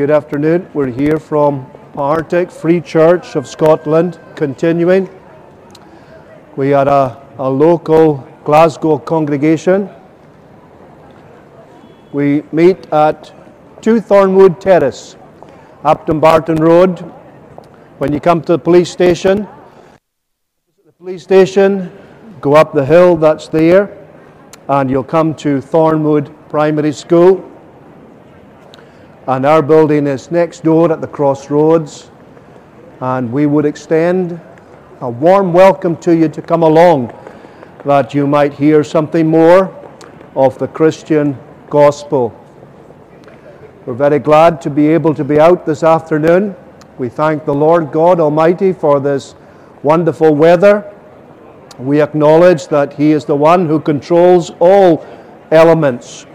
Good afternoon. We're here from Partick Free Church of Scotland, continuing. We are a, a local Glasgow congregation. We meet at 2 Thornwood Terrace, up Dumbarton Road. When you come to the police station, the police station, go up the hill that's there, and you'll come to Thornwood Primary School and our building is next door at the crossroads. And we would extend a warm welcome to you to come along that you might hear something more of the Christian gospel. We're very glad to be able to be out this afternoon. We thank the Lord God Almighty for this wonderful weather. We acknowledge that He is the one who controls all elements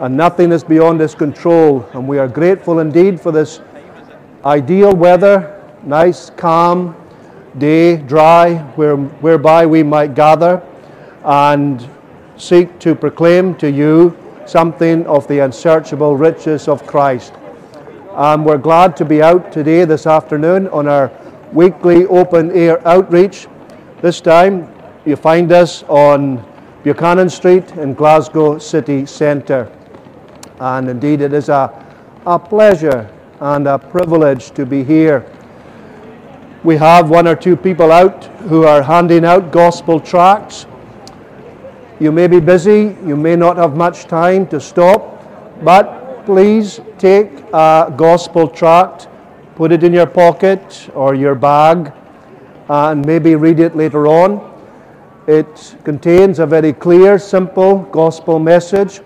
and nothing is beyond his control. And we are grateful indeed for this ideal weather, nice, calm day, dry, where, whereby we might gather and seek to proclaim to you something of the unsearchable riches of Christ. And we're glad to be out today, this afternoon, on our weekly open air outreach. This time, you find us on Buchanan Street in Glasgow City Centre. And indeed, it is a, a pleasure and a privilege to be here. We have one or two people out who are handing out gospel tracts. You may be busy, you may not have much time to stop, but please take a gospel tract, put it in your pocket or your bag, and maybe read it later on. It contains a very clear, simple gospel message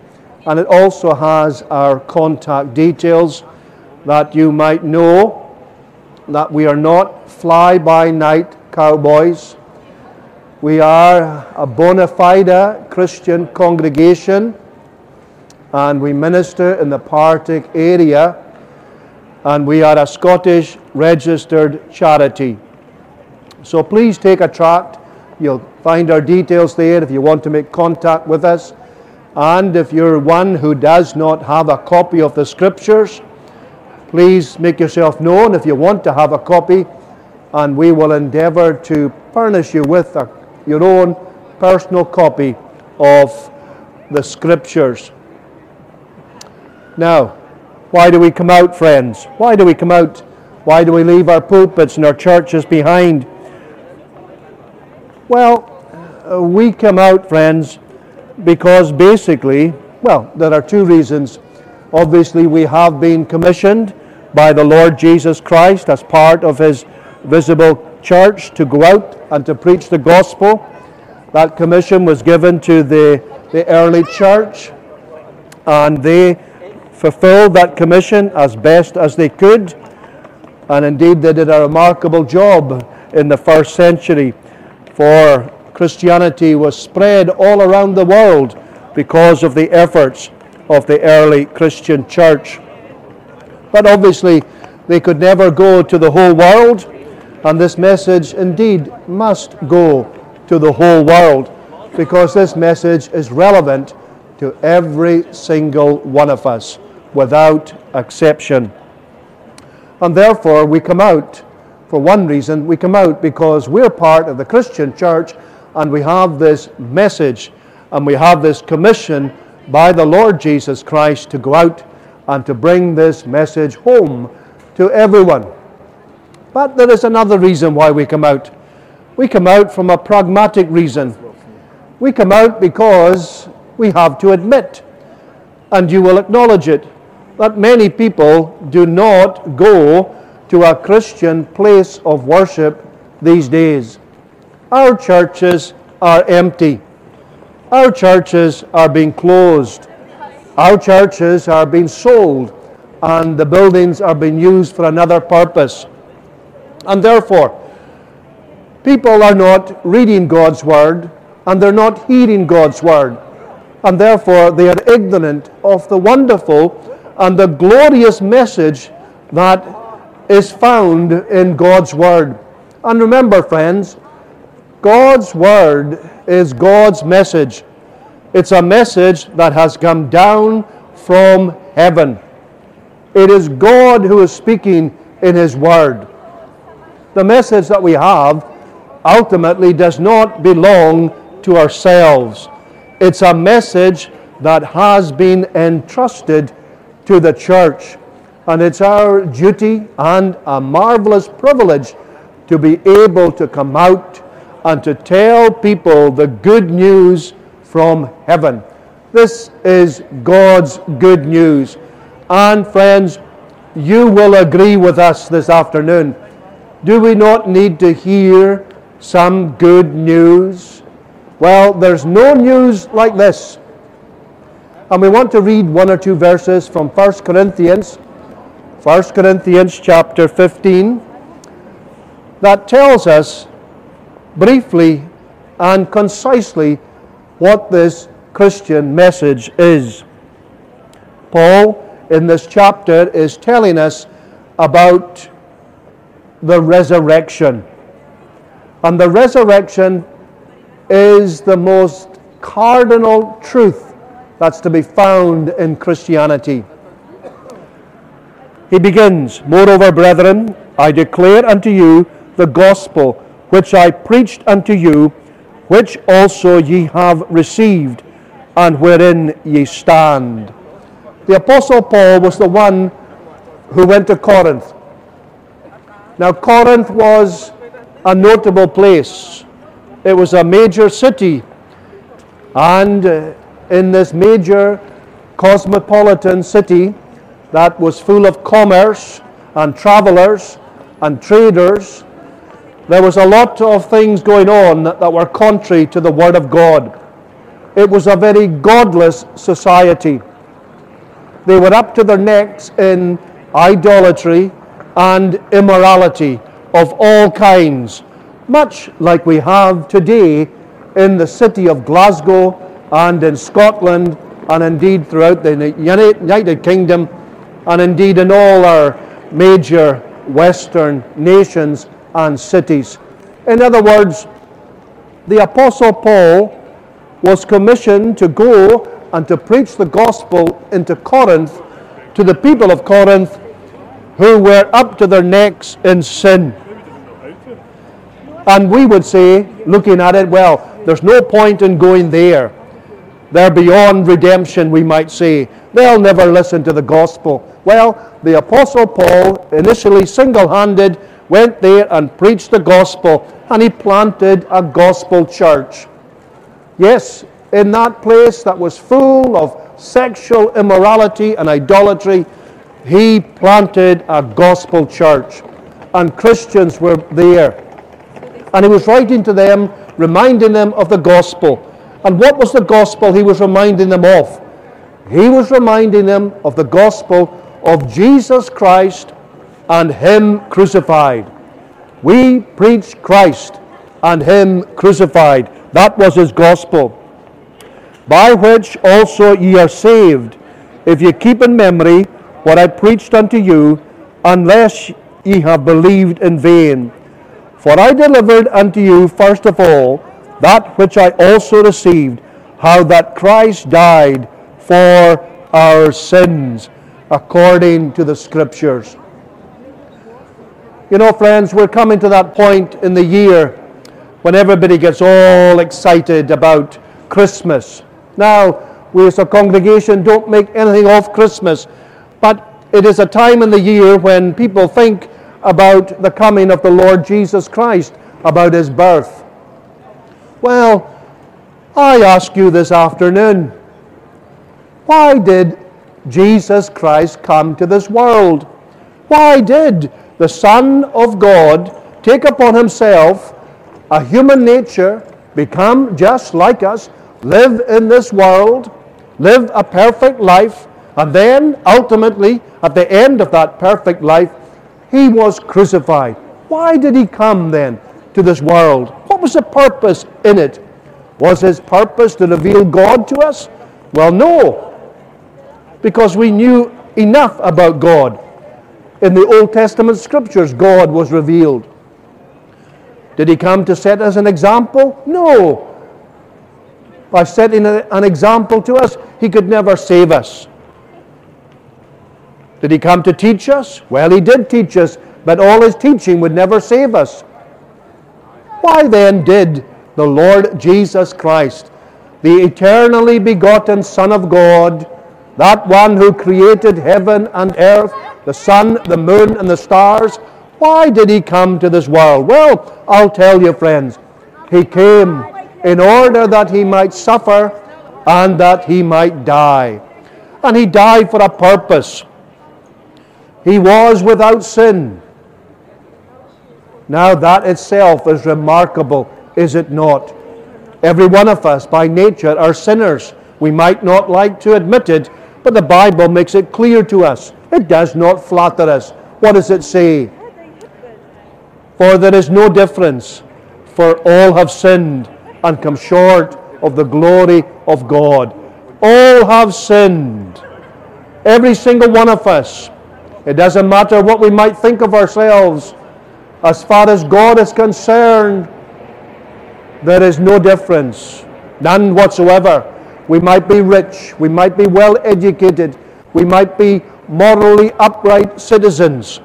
and it also has our contact details that you might know that we are not fly by night cowboys. We are a bona fide Christian congregation and we minister in the Partick area and we are a Scottish registered charity. So please take a tract. You'll find our details there if you want to make contact with us. And if you're one who does not have a copy of the Scriptures, please make yourself known if you want to have a copy, and we will endeavor to furnish you with a, your own personal copy of the Scriptures. Now, why do we come out, friends? Why do we come out? Why do we leave our pulpits and our churches behind? Well, uh, we come out, friends, because basically, well, there are two reasons. Obviously, we have been commissioned by the Lord Jesus Christ as part of his visible church to go out and to preach the gospel. That commission was given to the, the early church, and they fulfilled that commission as best as they could. And indeed, they did a remarkable job in the first century for Christianity was spread all around the world because of the efforts of the early Christian church. But obviously, they could never go to the whole world, and this message indeed must go to the whole world because this message is relevant to every single one of us without exception. And therefore, we come out for one reason. We come out because we're part of the Christian church and we have this message and we have this commission by the Lord Jesus Christ to go out and to bring this message home to everyone. But there is another reason why we come out. We come out from a pragmatic reason. We come out because we have to admit, and you will acknowledge it, that many people do not go to a Christian place of worship these days. Our churches are empty. Our churches are being closed. Our churches are being sold and the buildings are being used for another purpose. And therefore, people are not reading God's Word and they're not heeding God's Word. And therefore, they are ignorant of the wonderful and the glorious message that is found in God's Word. And remember, friends, God's Word is God's message. It's a message that has come down from heaven. It is God who is speaking in His Word. The message that we have ultimately does not belong to ourselves. It's a message that has been entrusted to the church. And it's our duty and a marvelous privilege to be able to come out and to tell people the good news from heaven. This is God's good news. And friends, you will agree with us this afternoon. Do we not need to hear some good news? Well, there's no news like this. And we want to read one or two verses from 1 Corinthians, 1 Corinthians chapter 15, that tells us briefly and concisely what this Christian message is. Paul, in this chapter, is telling us about the resurrection. And the resurrection is the most cardinal truth that's to be found in Christianity. He begins, Moreover, brethren, I declare unto you the gospel which I preached unto you, which also ye have received, and wherein ye stand. The Apostle Paul was the one who went to Corinth. Now, Corinth was a notable place. It was a major city, and uh, in this major cosmopolitan city that was full of commerce and travelers and traders, there was a lot of things going on that, that were contrary to the Word of God. It was a very godless society. They were up to their necks in idolatry and immorality of all kinds, much like we have today in the city of Glasgow and in Scotland and indeed throughout the United Kingdom and indeed in all our major Western nations and cities. In other words, the Apostle Paul was commissioned to go and to preach the gospel into Corinth to the people of Corinth who were up to their necks in sin. And we would say, looking at it, well, there's no point in going there. They're beyond redemption, we might say. They'll never listen to the gospel. Well, the Apostle Paul, initially single handed, went there and preached the gospel, and he planted a gospel church. Yes, in that place that was full of sexual immorality and idolatry, he planted a gospel church, and Christians were there. And he was writing to them, reminding them of the gospel. And what was the gospel he was reminding them of? He was reminding them of the gospel of Jesus Christ and Him crucified. We preach Christ and Him crucified. That was His gospel. By which also ye are saved, if ye keep in memory what I preached unto you, unless ye have believed in vain. For I delivered unto you first of all that which I also received, how that Christ died for our sins, according to the Scriptures you know, friends, we're coming to that point in the year when everybody gets all excited about Christmas. Now, we as a congregation don't make anything of Christmas, but it is a time in the year when people think about the coming of the Lord Jesus Christ, about his birth. Well, I ask you this afternoon why did Jesus Christ come to this world? Why did the Son of God take upon himself a human nature, become just like us, live in this world, live a perfect life, and then ultimately, at the end of that perfect life, he was crucified. Why did he come then to this world? What was the purpose in it? Was his purpose to reveal God to us? Well, no, because we knew enough about God in the Old Testament scriptures, God was revealed. Did he come to set us an example? No. By setting an example to us, he could never save us. Did he come to teach us? Well, he did teach us, but all his teaching would never save us. Why then did the Lord Jesus Christ, the eternally begotten Son of God, that one who created heaven and earth, the sun, the moon, and the stars, why did he come to this world? Well, I'll tell you, friends. He came in order that he might suffer and that he might die. And he died for a purpose. He was without sin. Now, that itself is remarkable, is it not? Every one of us, by nature, are sinners. We might not like to admit it, but the Bible makes it clear to us. It does not flatter us. What does it say? For there is no difference, for all have sinned and come short of the glory of God. All have sinned. Every single one of us. It doesn't matter what we might think of ourselves. As far as God is concerned, there is no difference, none whatsoever. We might be rich, we might be well educated, we might be morally upright citizens.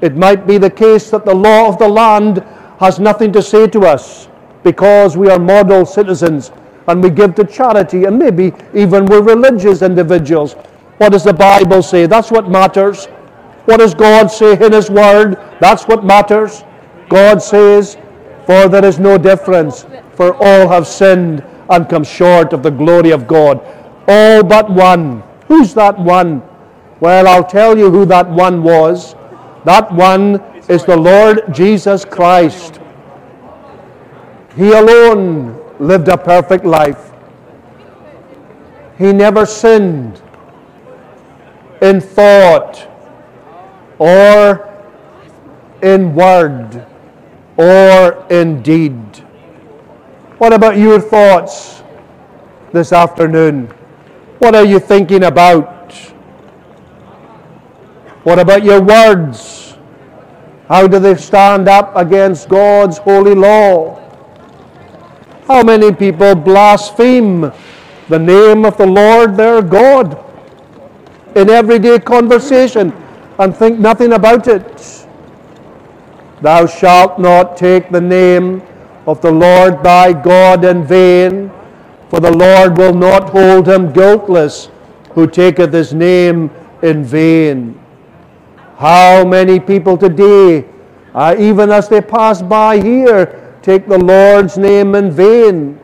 It might be the case that the law of the land has nothing to say to us because we are model citizens and we give to charity and maybe even we're religious individuals. What does the Bible say? That's what matters. What does God say in His Word? That's what matters. God says, For there is no difference, for all have sinned and come short of the glory of God. All but one. Who's that one? Well, I'll tell you who that one was. That one is the Lord Jesus Christ. He alone lived a perfect life. He never sinned in thought or in word or in deed. What about your thoughts this afternoon? What are you thinking about? What about your words? How do they stand up against God's holy law? How many people blaspheme the name of the Lord their God in everyday conversation and think nothing about it? Thou shalt not take the name of the Lord thy God in vain, for the Lord will not hold him guiltless who taketh his name in vain. How many people today, uh, even as they pass by here, take the Lord's name in vain?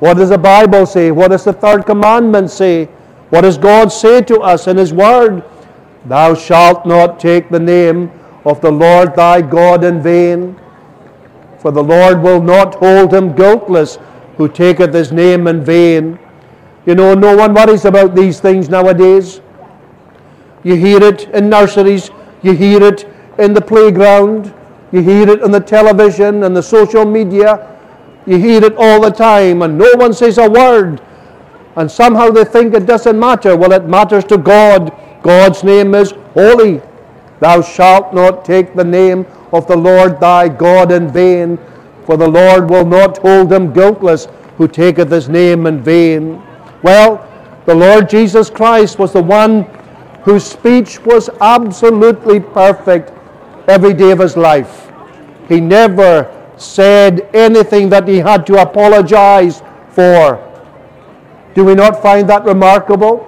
What does the Bible say? What does the third commandment say? What does God say to us in His Word? Thou shalt not take the name of the Lord thy God in vain, for the Lord will not hold him guiltless who taketh his name in vain. You know, no one worries about these things nowadays. You hear it in nurseries, you hear it in the playground, you hear it on the television and the social media. You hear it all the time, and no one says a word. And somehow they think it doesn't matter. Well, it matters to God. God's name is holy. Thou shalt not take the name of the Lord thy God in vain, for the Lord will not hold him guiltless who taketh his name in vain. Well, the Lord Jesus Christ was the one whose speech was absolutely perfect every day of his life. He never said anything that he had to apologize for. Do we not find that remarkable?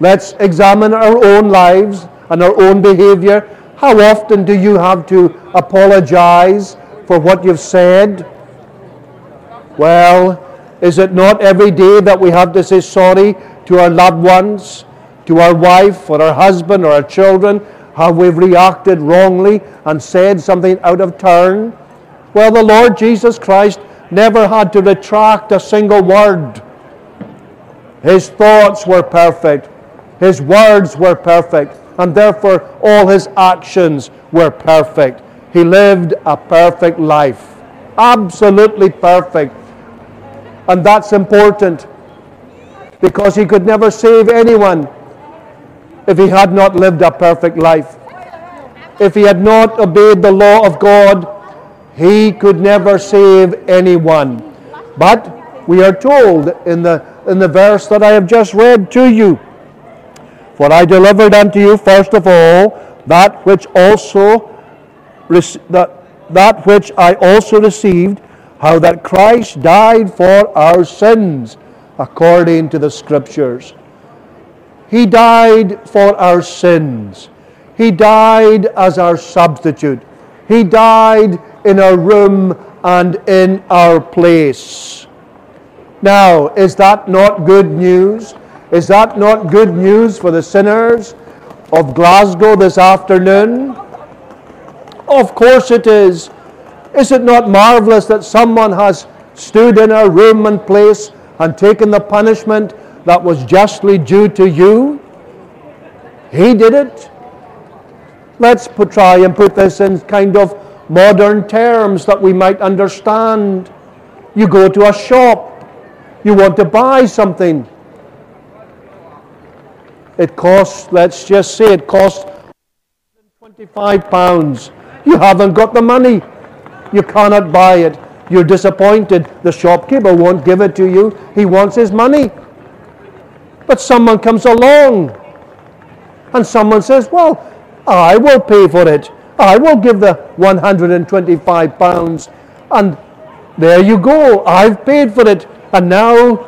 Let's examine our own lives and our own behavior. How often do you have to apologize for what you've said? Well, is it not every day that we have to say sorry to our loved ones, to our wife or our husband or our children? How we've reacted wrongly and said something out of turn? Well, the Lord Jesus Christ never had to retract a single word. His thoughts were perfect. His words were perfect and therefore all his actions were perfect. He lived a perfect life, absolutely perfect. And that's important because he could never save anyone if he had not lived a perfect life. If he had not obeyed the law of God, He could never save anyone. But we are told in the, in the verse that I have just read to you For I delivered unto you first of all that which also that, that which I also received, how that Christ died for our sins according to the Scriptures. He died for our sins. He died as our substitute. He died in our room and in our place. Now, is that not good news? Is that not good news for the sinners of Glasgow this afternoon? Of course it is. Is it not marvelous that someone has stood in a room and place and taken the punishment that was justly due to you? He did it. Let's put, try and put this in kind of modern terms that we might understand. You go to a shop, you want to buy something. It costs, let's just say, it costs 25 pounds. You haven't got the money. You cannot buy it. You're disappointed. The shopkeeper won't give it to you. He wants his money. But someone comes along and someone says, Well, I will pay for it. I will give the 125 pounds. And there you go. I've paid for it. And now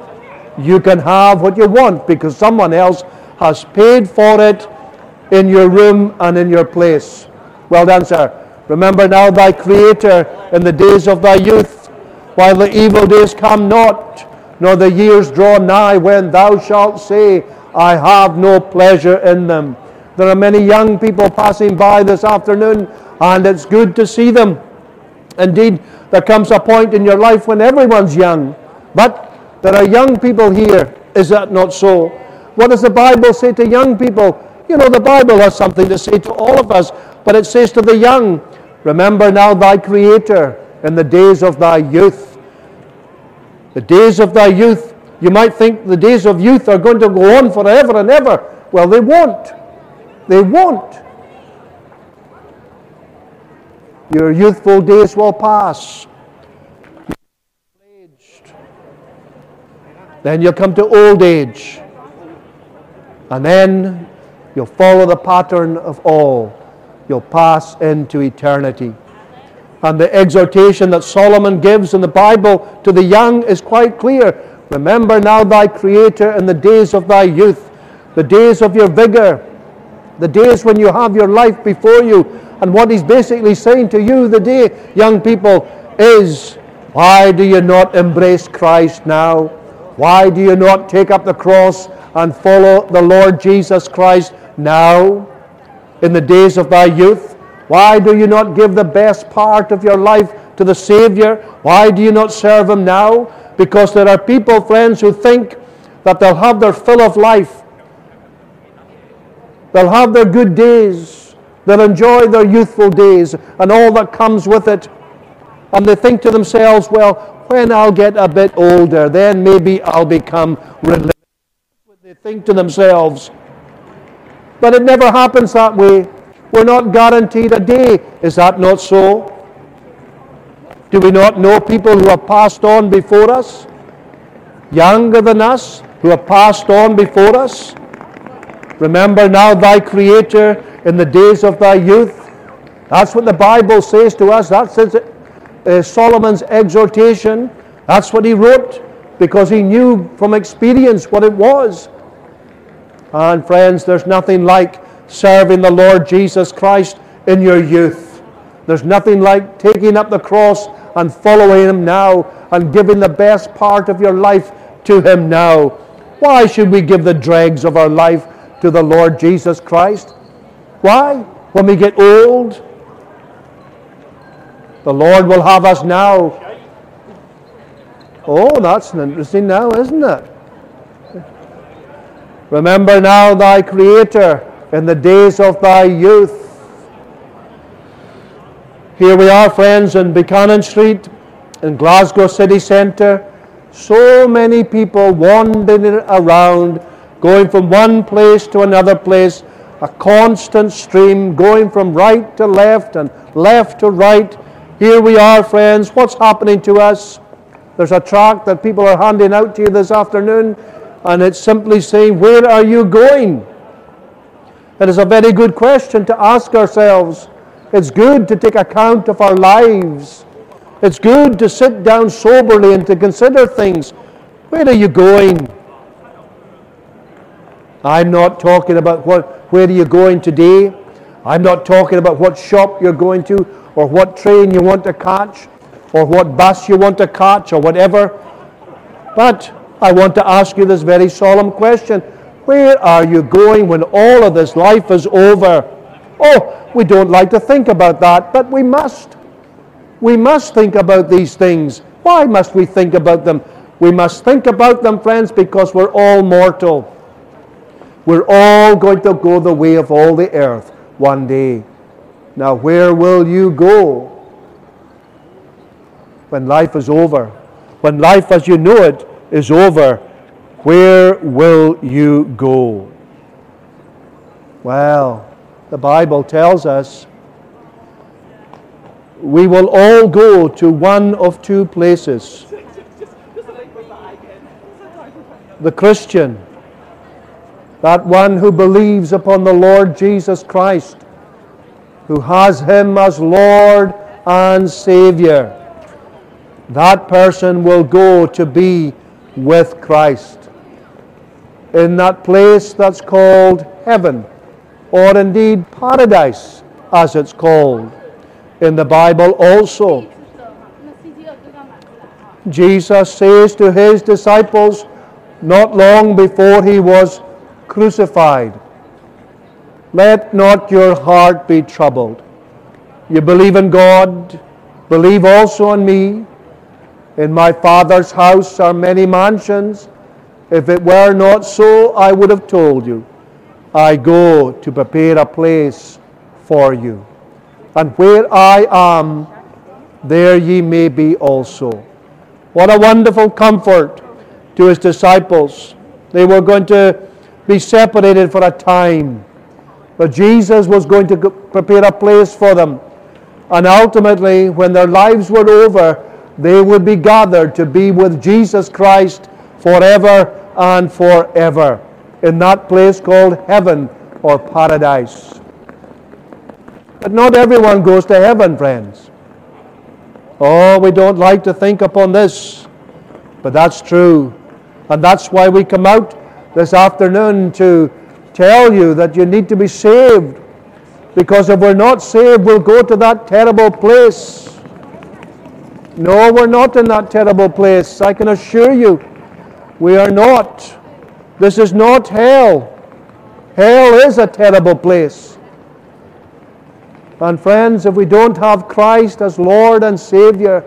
you can have what you want because someone else has paid for it in your room and in your place. Well done, sir. Remember now thy Creator in the days of thy youth, while the evil days come not, nor the years draw nigh, when thou shalt say, I have no pleasure in them. There are many young people passing by this afternoon, and it's good to see them. Indeed, there comes a point in your life when everyone's young, but there are young people here. Is that not so? What does the Bible say to young people? You know, the Bible has something to say to all of us, but it says to the young, Remember now thy Creator in the days of thy youth. The days of thy youth, you might think the days of youth are going to go on forever and ever. Well, they won't. They won't. Your youthful days will pass. Then you'll come to old age. And then you'll follow the pattern of all. You'll pass into eternity. And the exhortation that Solomon gives in the Bible to the young is quite clear. Remember now thy Creator in the days of thy youth, the days of your vigor, the days when you have your life before you. And what he's basically saying to you, the day, young people, is why do you not embrace Christ now? Why do you not take up the cross and follow the Lord Jesus Christ now in the days of thy youth? Why do you not give the best part of your life to the Savior? Why do you not serve Him now? Because there are people, friends, who think that they'll have their fill of life They'll have their good days. They'll enjoy their youthful days and all that comes with it. And they think to themselves, well, when I'll get a bit older, then maybe I'll become religious. They think to themselves. But it never happens that way. We're not guaranteed a day. Is that not so? Do we not know people who have passed on before us? Younger than us, who have passed on before us? Remember now thy Creator in the days of thy youth. That's what the Bible says to us. That's uh, Solomon's exhortation. That's what he wrote because he knew from experience what it was. And friends, there's nothing like serving the Lord Jesus Christ in your youth. There's nothing like taking up the cross and following Him now and giving the best part of your life to Him now. Why should we give the dregs of our life to the Lord Jesus Christ. Why? When we get old, the Lord will have us now. Oh, that's interesting now, isn't it? Remember now thy Creator in the days of thy youth. Here we are, friends, in Buchanan Street, in Glasgow city centre. So many people wandering around going from one place to another place, a constant stream going from right to left and left to right, Here we are, friends. What's happening to us? There's a tract that people are handing out to you this afternoon, and it's simply saying, Where are you going? It is a very good question to ask ourselves. It's good to take account of our lives. It's good to sit down soberly and to consider things. Where are you going? I'm not talking about what, where are you going today. I'm not talking about what shop you're going to or what train you want to catch or what bus you want to catch or whatever. But I want to ask you this very solemn question Where are you going when all of this life is over? Oh, we don't like to think about that, but we must. We must think about these things. Why must we think about them? We must think about them, friends, because we're all mortal. We're all going to go the way of all the earth one day. Now, where will you go when life is over? When life as you know it is over, where will you go? Well, the Bible tells us we will all go to one of two places. The Christian, that one who believes upon the Lord Jesus Christ, who has Him as Lord and Savior, that person will go to be with Christ in that place that's called heaven, or indeed paradise, as it's called in the Bible also. Jesus says to his disciples not long before he was crucified, Let not your heart be troubled. You believe in God, believe also in me. In my Father's house are many mansions. If it were not so, I would have told you. I go to prepare a place for you and where I am, there ye may be also. What a wonderful comfort to his disciples. They were going to be separated for a time, but Jesus was going to prepare a place for them. And ultimately, when their lives were over, they would be gathered to be with Jesus Christ forever and forever in that place called heaven or paradise. But not everyone goes to heaven, friends. Oh, we don't like to think upon this, but that's true. And that's why we come out this afternoon to tell you that you need to be saved. Because if we're not saved, we'll go to that terrible place. No, we're not in that terrible place. I can assure you, we are not. This is not hell. Hell is a terrible place. And friends, if we don't have Christ as Lord and Savior,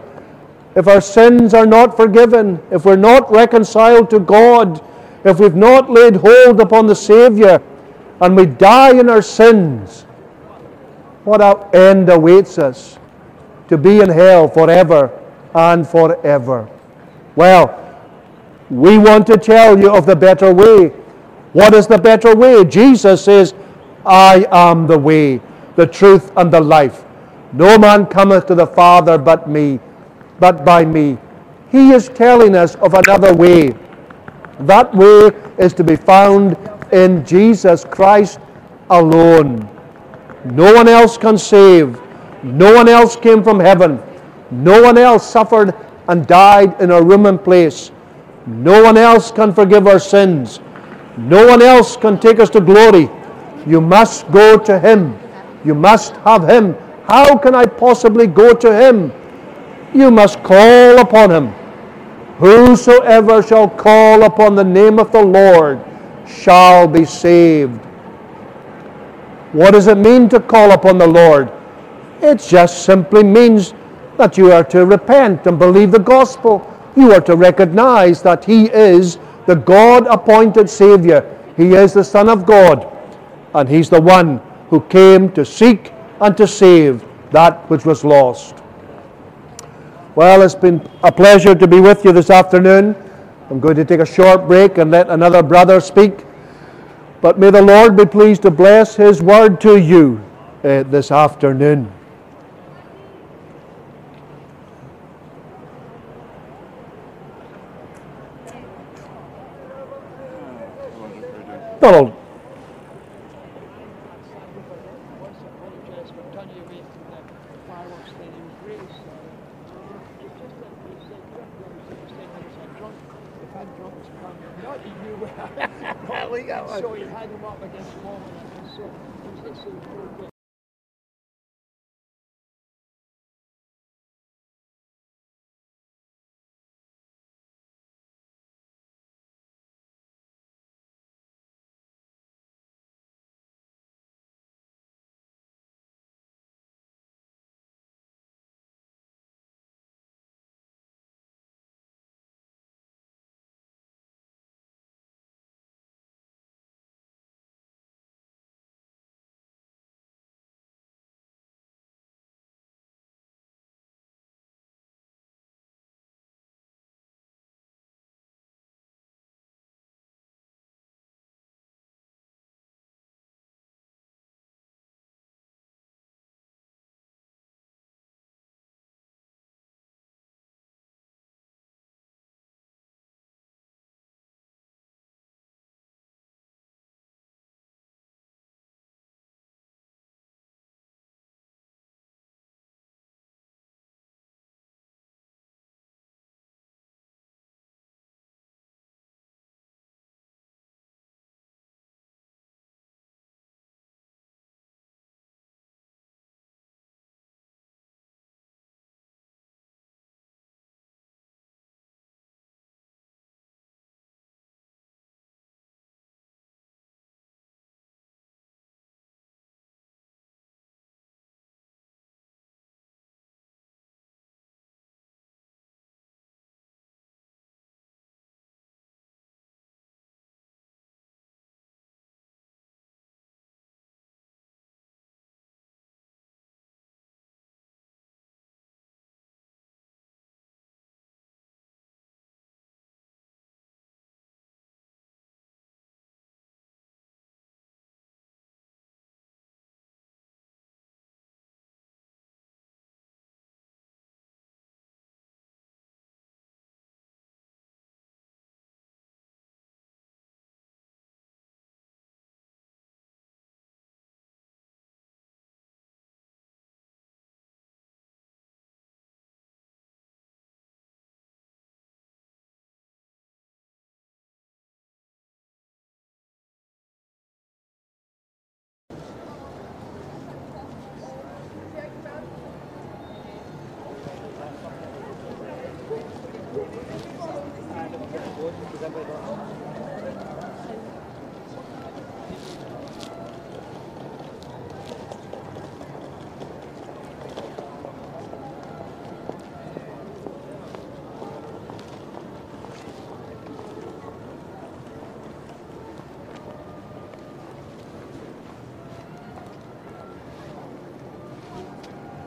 if our sins are not forgiven, if we're not reconciled to God, if we've not laid hold upon the Savior, and we die in our sins, what end awaits us? To be in hell forever and forever. Well, we want to tell you of the better way. What is the better way? Jesus says, I am the way the truth, and the life. No man cometh to the Father but me, but by me. He is telling us of another way. That way is to be found in Jesus Christ alone. No one else can save. No one else came from heaven. No one else suffered and died in our room and place. No one else can forgive our sins. No one else can take us to glory. You must go to Him. You must have him. How can I possibly go to him? You must call upon him. Whosoever shall call upon the name of the Lord shall be saved. What does it mean to call upon the Lord? It just simply means that you are to repent and believe the gospel. You are to recognize that He is the God appointed Savior. He is the Son of God, and He's the one who came to seek and to save that which was lost. Well, it's been a pleasure to be with you this afternoon. I'm going to take a short break and let another brother speak. But may the Lord be pleased to bless His word to you uh, this afternoon. Well,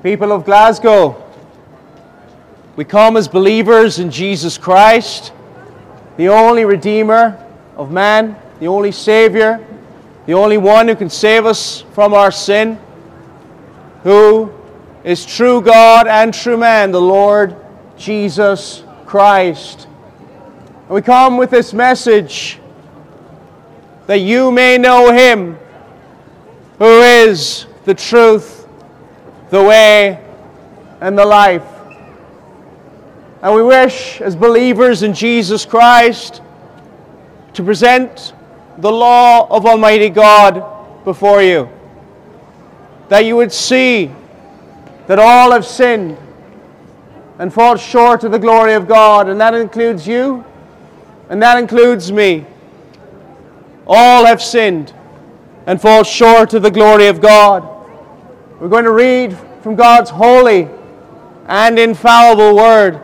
People of Glasgow, we come as believers in Jesus Christ, the only Redeemer of man, the only Savior, the only one who can save us from our sin, who is true God and true man, the Lord Jesus Christ. And we come with this message that you may know Him who is the truth the way, and the life. And we wish, as believers in Jesus Christ, to present the law of Almighty God before you. That you would see that all have sinned and fall short of the glory of God, and that includes you, and that includes me. All have sinned and fall short of the glory of God. We're going to read from God's holy and infallible word,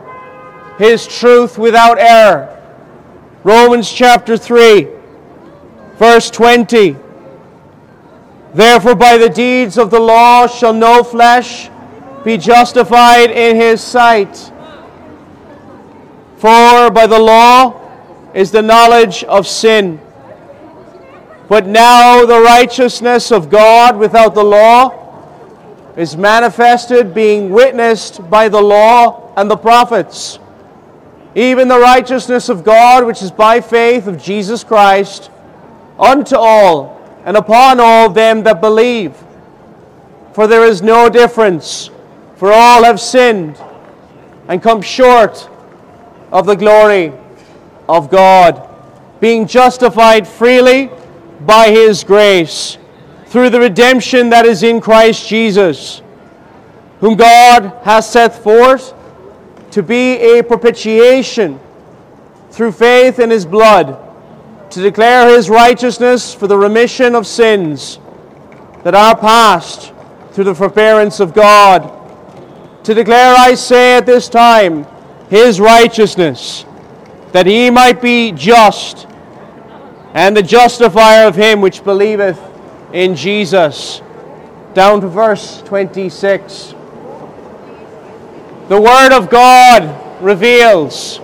His truth without error. Romans chapter 3, verse 20. Therefore, by the deeds of the law shall no flesh be justified in his sight. For by the law is the knowledge of sin. But now the righteousness of God without the law is manifested, being witnessed by the law and the prophets, even the righteousness of God, which is by faith of Jesus Christ, unto all and upon all them that believe. For there is no difference, for all have sinned and come short of the glory of God, being justified freely by his grace through the redemption that is in Christ Jesus, whom God has set forth to be a propitiation through faith in his blood, to declare his righteousness for the remission of sins that are past through the forbearance of God. To declare, I say at this time, his righteousness, that he might be just and the justifier of him which believeth in Jesus. Down to verse 26. The Word of God reveals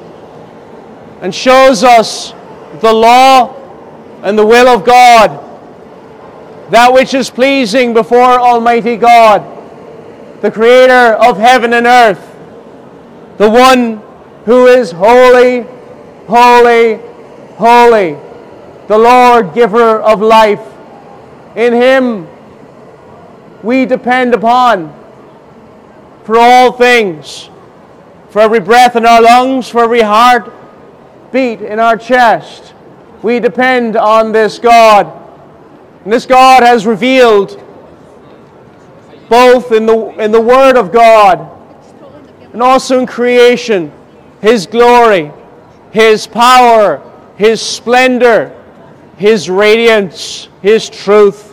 and shows us the law and the will of God, that which is pleasing before Almighty God, the Creator of heaven and earth, the one who is holy, holy, holy, the Lord giver of life. In Him we depend upon for all things, for every breath in our lungs, for every heart beat in our chest. We depend on this God. And this God has revealed both in the, in the Word of God and also in creation His glory, His power, His splendor, His radiance, His truth.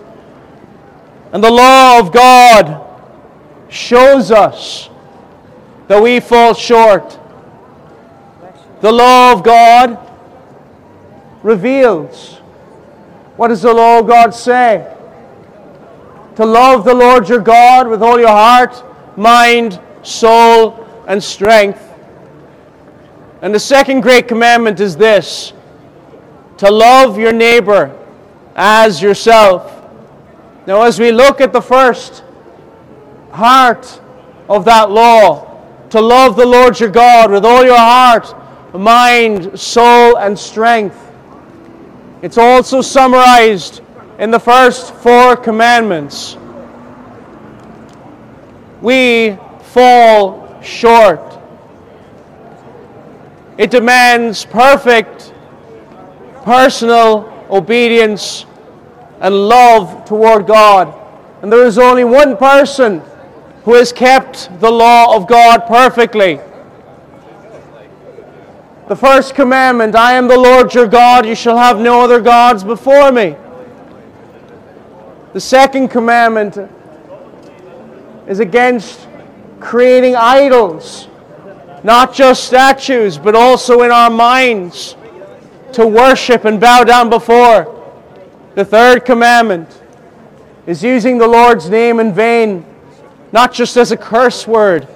And the law of God shows us that we fall short. The law of God reveals. What does the law of God say? To love the Lord your God with all your heart, mind, soul, and strength. And the second great commandment is this to love your neighbor as yourself. Now, as we look at the first heart of that law, to love the Lord your God with all your heart, mind, soul, and strength. It's also summarized in the first four commandments. We fall short. It demands perfect personal obedience and love toward God. And there is only one person who has kept the law of God perfectly. The first commandment I am the Lord your God, you shall have no other gods before me. The second commandment is against creating idols, not just statues, but also in our minds to worship and bow down before. The third commandment is using the Lord's name in vain, not just as a curse word,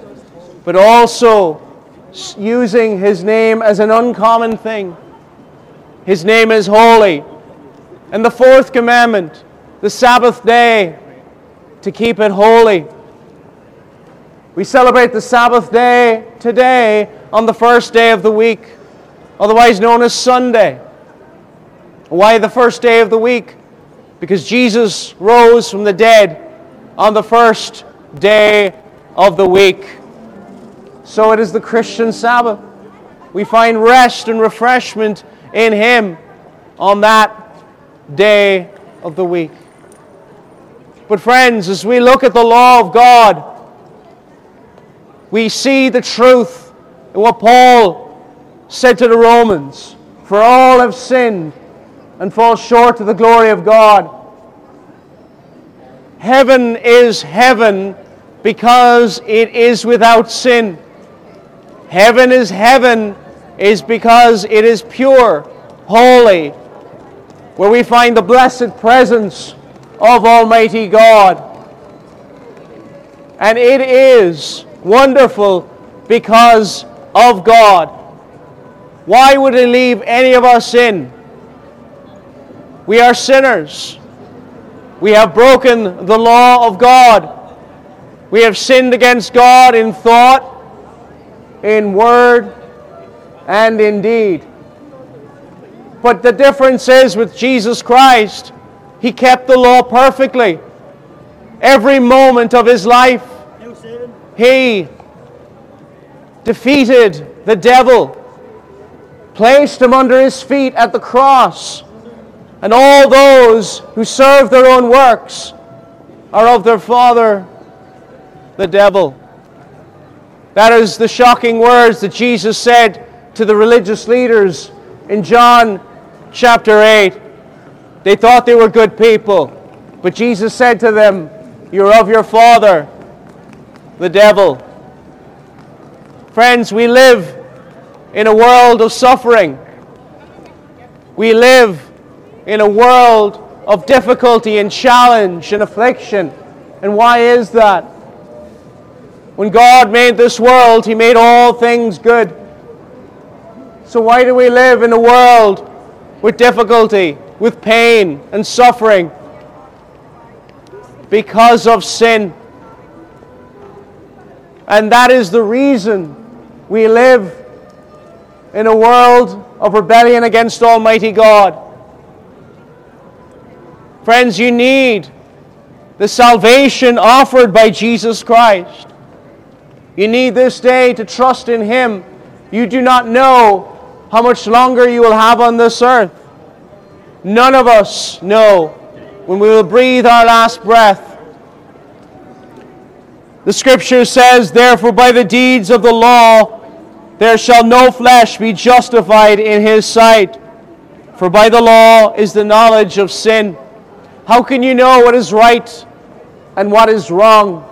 but also using his name as an uncommon thing. His name is holy. And the fourth commandment, the Sabbath day, to keep it holy. We celebrate the Sabbath day today on the first day of the week, otherwise known as Sunday. Why the first day of the week? Because Jesus rose from the dead on the first day of the week. So it is the Christian Sabbath. We find rest and refreshment in Him on that day of the week. But, friends, as we look at the law of God, we see the truth in what Paul said to the Romans For all have sinned and fall short of the glory of God. Heaven is heaven because it is without sin. Heaven is heaven is because it is pure, holy, where we find the blessed presence of Almighty God. And it is wonderful because of God. Why would He leave any of us in? We are sinners. We have broken the law of God. We have sinned against God in thought, in word and in deed. But the difference is with Jesus Christ, he kept the law perfectly. Every moment of his life, he defeated the devil, placed him under his feet at the cross, and all those who serve their own works are of their father, the devil. That is the shocking words that Jesus said to the religious leaders in John chapter 8. They thought they were good people, but Jesus said to them, You're of your father, the devil. Friends, we live in a world of suffering. We live in a world of difficulty and challenge and affliction. And why is that? When God made this world, He made all things good. So why do we live in a world with difficulty, with pain and suffering? Because of sin. And that is the reason we live in a world of rebellion against Almighty God. Friends, you need the salvation offered by Jesus Christ. You need this day to trust in Him. You do not know how much longer you will have on this earth. None of us know when we will breathe our last breath. The scripture says, Therefore, by the deeds of the law, there shall no flesh be justified in his sight. For by the law is the knowledge of sin. How can you know what is right and what is wrong?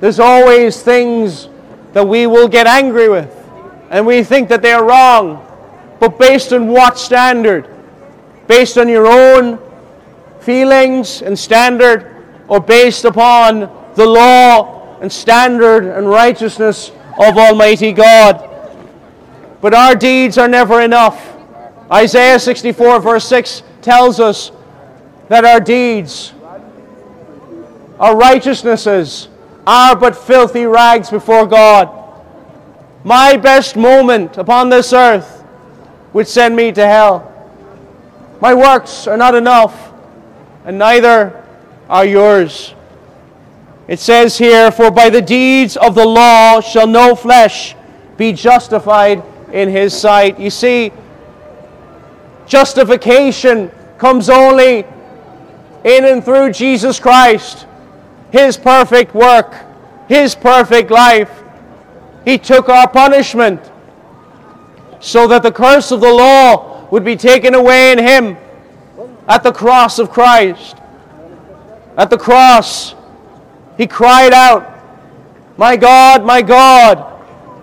There's always things that we will get angry with, and we think that they are wrong. But based on what standard? Based on your own feelings and standard, or based upon the law and standard and righteousness of Almighty God? But our deeds are never enough. Isaiah 64, verse 6 tells us that our deeds, our righteousnesses, are but filthy rags before God. My best moment upon this earth would send me to hell. My works are not enough, and neither are yours. It says here, For by the deeds of the law shall no flesh be justified in his sight. You see, justification comes only in and through Jesus Christ, his perfect work, his perfect life. He took our punishment so that the curse of the law would be taken away in him at the cross of Christ. At the cross, he cried out, My God, my God,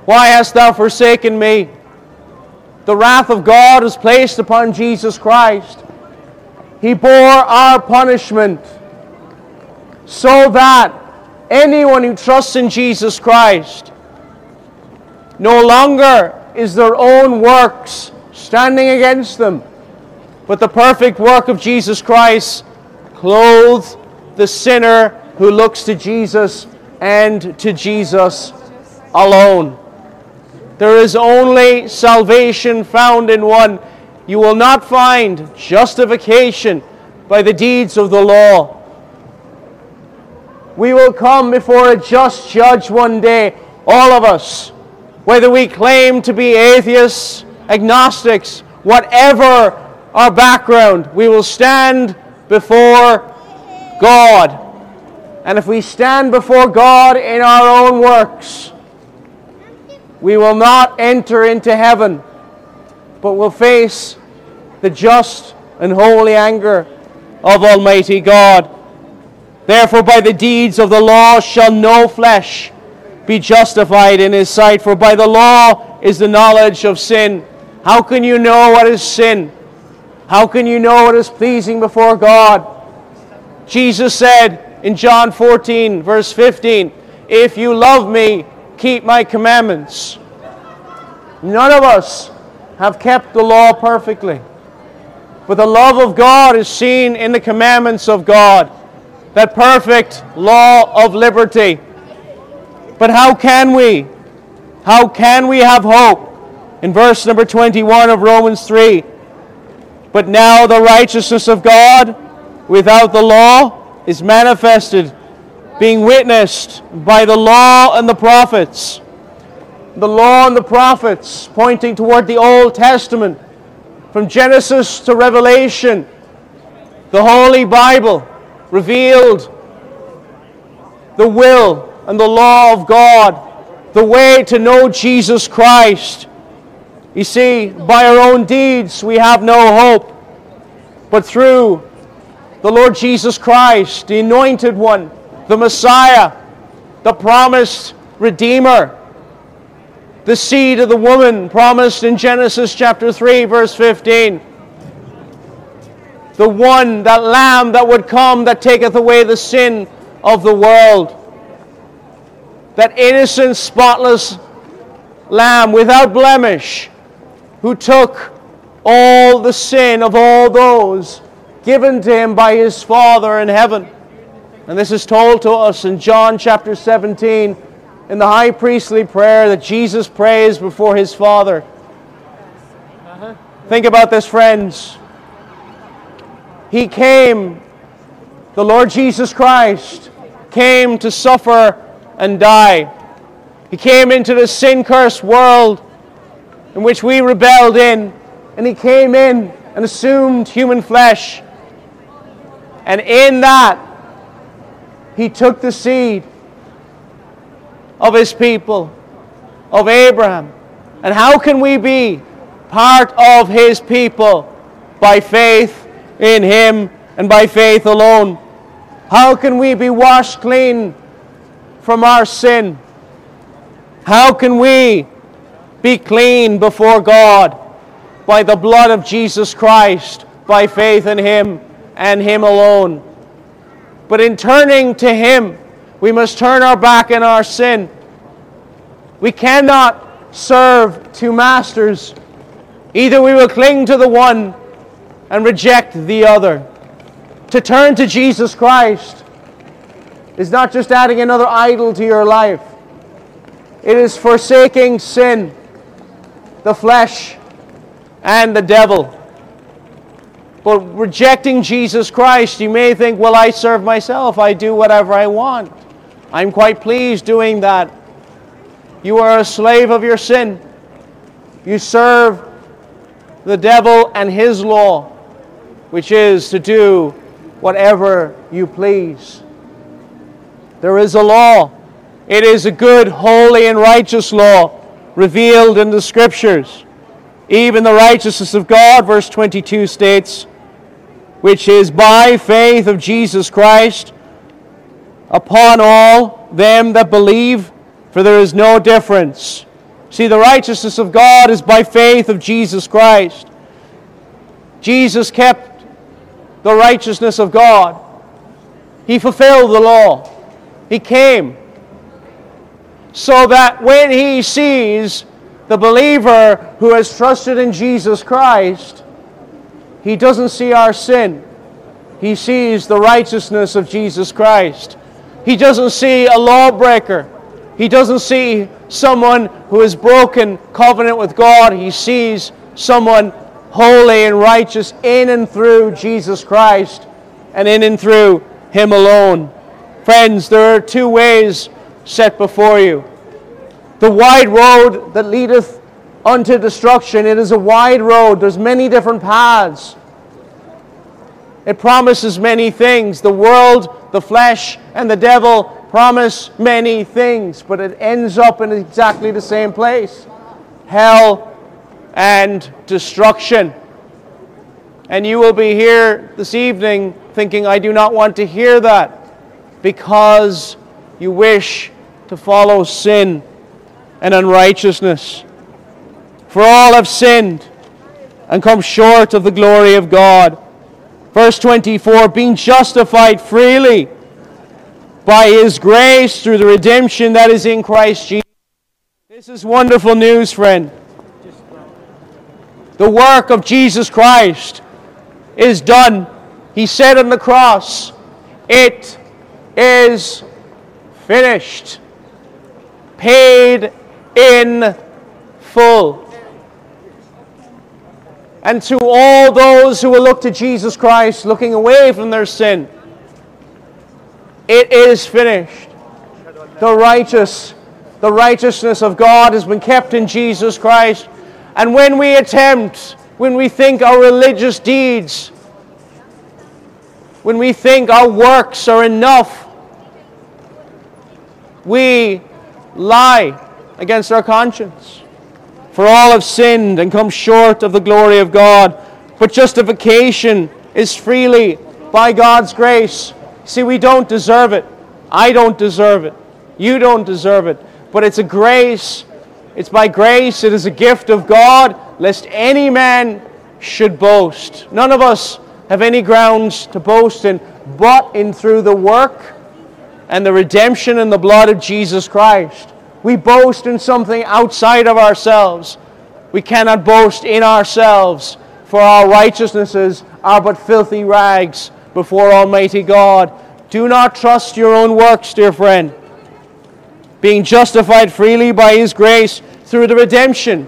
why hast thou forsaken me? The wrath of God is placed upon Jesus Christ. He bore our punishment so that anyone who trusts in Jesus Christ no longer is their own works standing against them, but the perfect work of Jesus Christ clothes the sinner who looks to Jesus and to Jesus alone. There is only salvation found in one. You will not find justification by the deeds of the law. We will come before a just judge one day, all of us, whether we claim to be atheists, agnostics, whatever our background, we will stand before God. And if we stand before God in our own works, we will not enter into heaven, but will face the just and holy anger of Almighty God. Therefore, by the deeds of the law shall no flesh be justified in his sight, for by the law is the knowledge of sin. How can you know what is sin? How can you know what is pleasing before God? Jesus said in John 14, verse 15, If you love me, keep my commandments. None of us have kept the law perfectly. But the love of God is seen in the commandments of God, that perfect law of liberty. But how can we? How can we have hope in verse number 21 of Romans 3. But now the righteousness of God without the law is manifested, being witnessed by the law and the prophets. The law and the prophets pointing toward the Old Testament, from Genesis to Revelation, the Holy Bible revealed the will and the law of God, the way to know Jesus Christ. You see, by our own deeds we have no hope, but through the Lord Jesus Christ, the anointed one, the Messiah, the promised Redeemer, the seed of the woman promised in Genesis chapter 3, verse 15. The one, that lamb that would come that taketh away the sin of the world. That innocent, spotless lamb without blemish who took all the sin of all those given to him by his Father in heaven. And this is told to us in John chapter 17 in the high priestly prayer that Jesus prays before his Father. Uh-huh. Think about this, friends. He came, the Lord Jesus Christ came to suffer and die. He came into the sin cursed world in which we rebelled in, and He came in and assumed human flesh. And in that, He took the seed of His people, of Abraham. And how can we be part of His people? By faith in Him and by faith alone. How can we be washed clean from our sin? How can we be clean before God? By the blood of Jesus Christ, by faith in Him and Him alone. But in turning to Him, we must turn our back in our sin. We cannot serve two masters. Either we will cling to the one and reject the other. To turn to Jesus Christ is not just adding another idol to your life, it is forsaking sin, the flesh, and the devil. But rejecting Jesus Christ, you may think, well, I serve myself, I do whatever I want. I'm quite pleased doing that. You are a slave of your sin. You serve the devil and his law, which is to do whatever you please. There is a law. It is a good, holy, and righteous law revealed in the Scriptures. Even the righteousness of God, verse 22 states, which is by faith of Jesus Christ upon all them that believe, for there is no difference. See, the righteousness of God is by faith of Jesus Christ. Jesus kept the righteousness of God. He fulfilled the law. He came so that when he sees the believer who has trusted in Jesus Christ, he doesn't see our sin. He sees the righteousness of Jesus Christ. He doesn't see a lawbreaker. He doesn't see someone who has broken covenant with God. He sees someone holy and righteous in and through Jesus Christ and in and through Him alone. Friends, there are two ways set before you. The wide road that leadeth unto destruction, it is a wide road. There's many different paths. It promises many things. The world, the flesh, and the devil promise many things, but it ends up in exactly the same place hell and destruction. And you will be here this evening thinking, I do not want to hear that because you wish to follow sin and unrighteousness. For all have sinned and come short of the glory of God. Verse 24 being justified freely by his grace through the redemption that is in Christ Jesus. This is wonderful news, friend. The work of Jesus Christ is done. He said on the cross, It is finished, paid in full. And to all those who will look to Jesus Christ, looking away from their sin. It is finished. The righteous, the righteousness of God has been kept in Jesus Christ. And when we attempt, when we think our religious deeds, when we think our works are enough, we lie against our conscience. For all have sinned and come short of the glory of God. But justification is freely by God's grace. See, we don't deserve it. I don't deserve it. You don't deserve it. But it's a grace. It's by grace. It is a gift of God, lest any man should boast. None of us have any grounds to boast in, but in through the work and the redemption in the blood of Jesus Christ. We boast in something outside of ourselves. We cannot boast in ourselves, for our righteousnesses are but filthy rags before Almighty God. Do not trust your own works, dear friend. Being justified freely by His grace through the redemption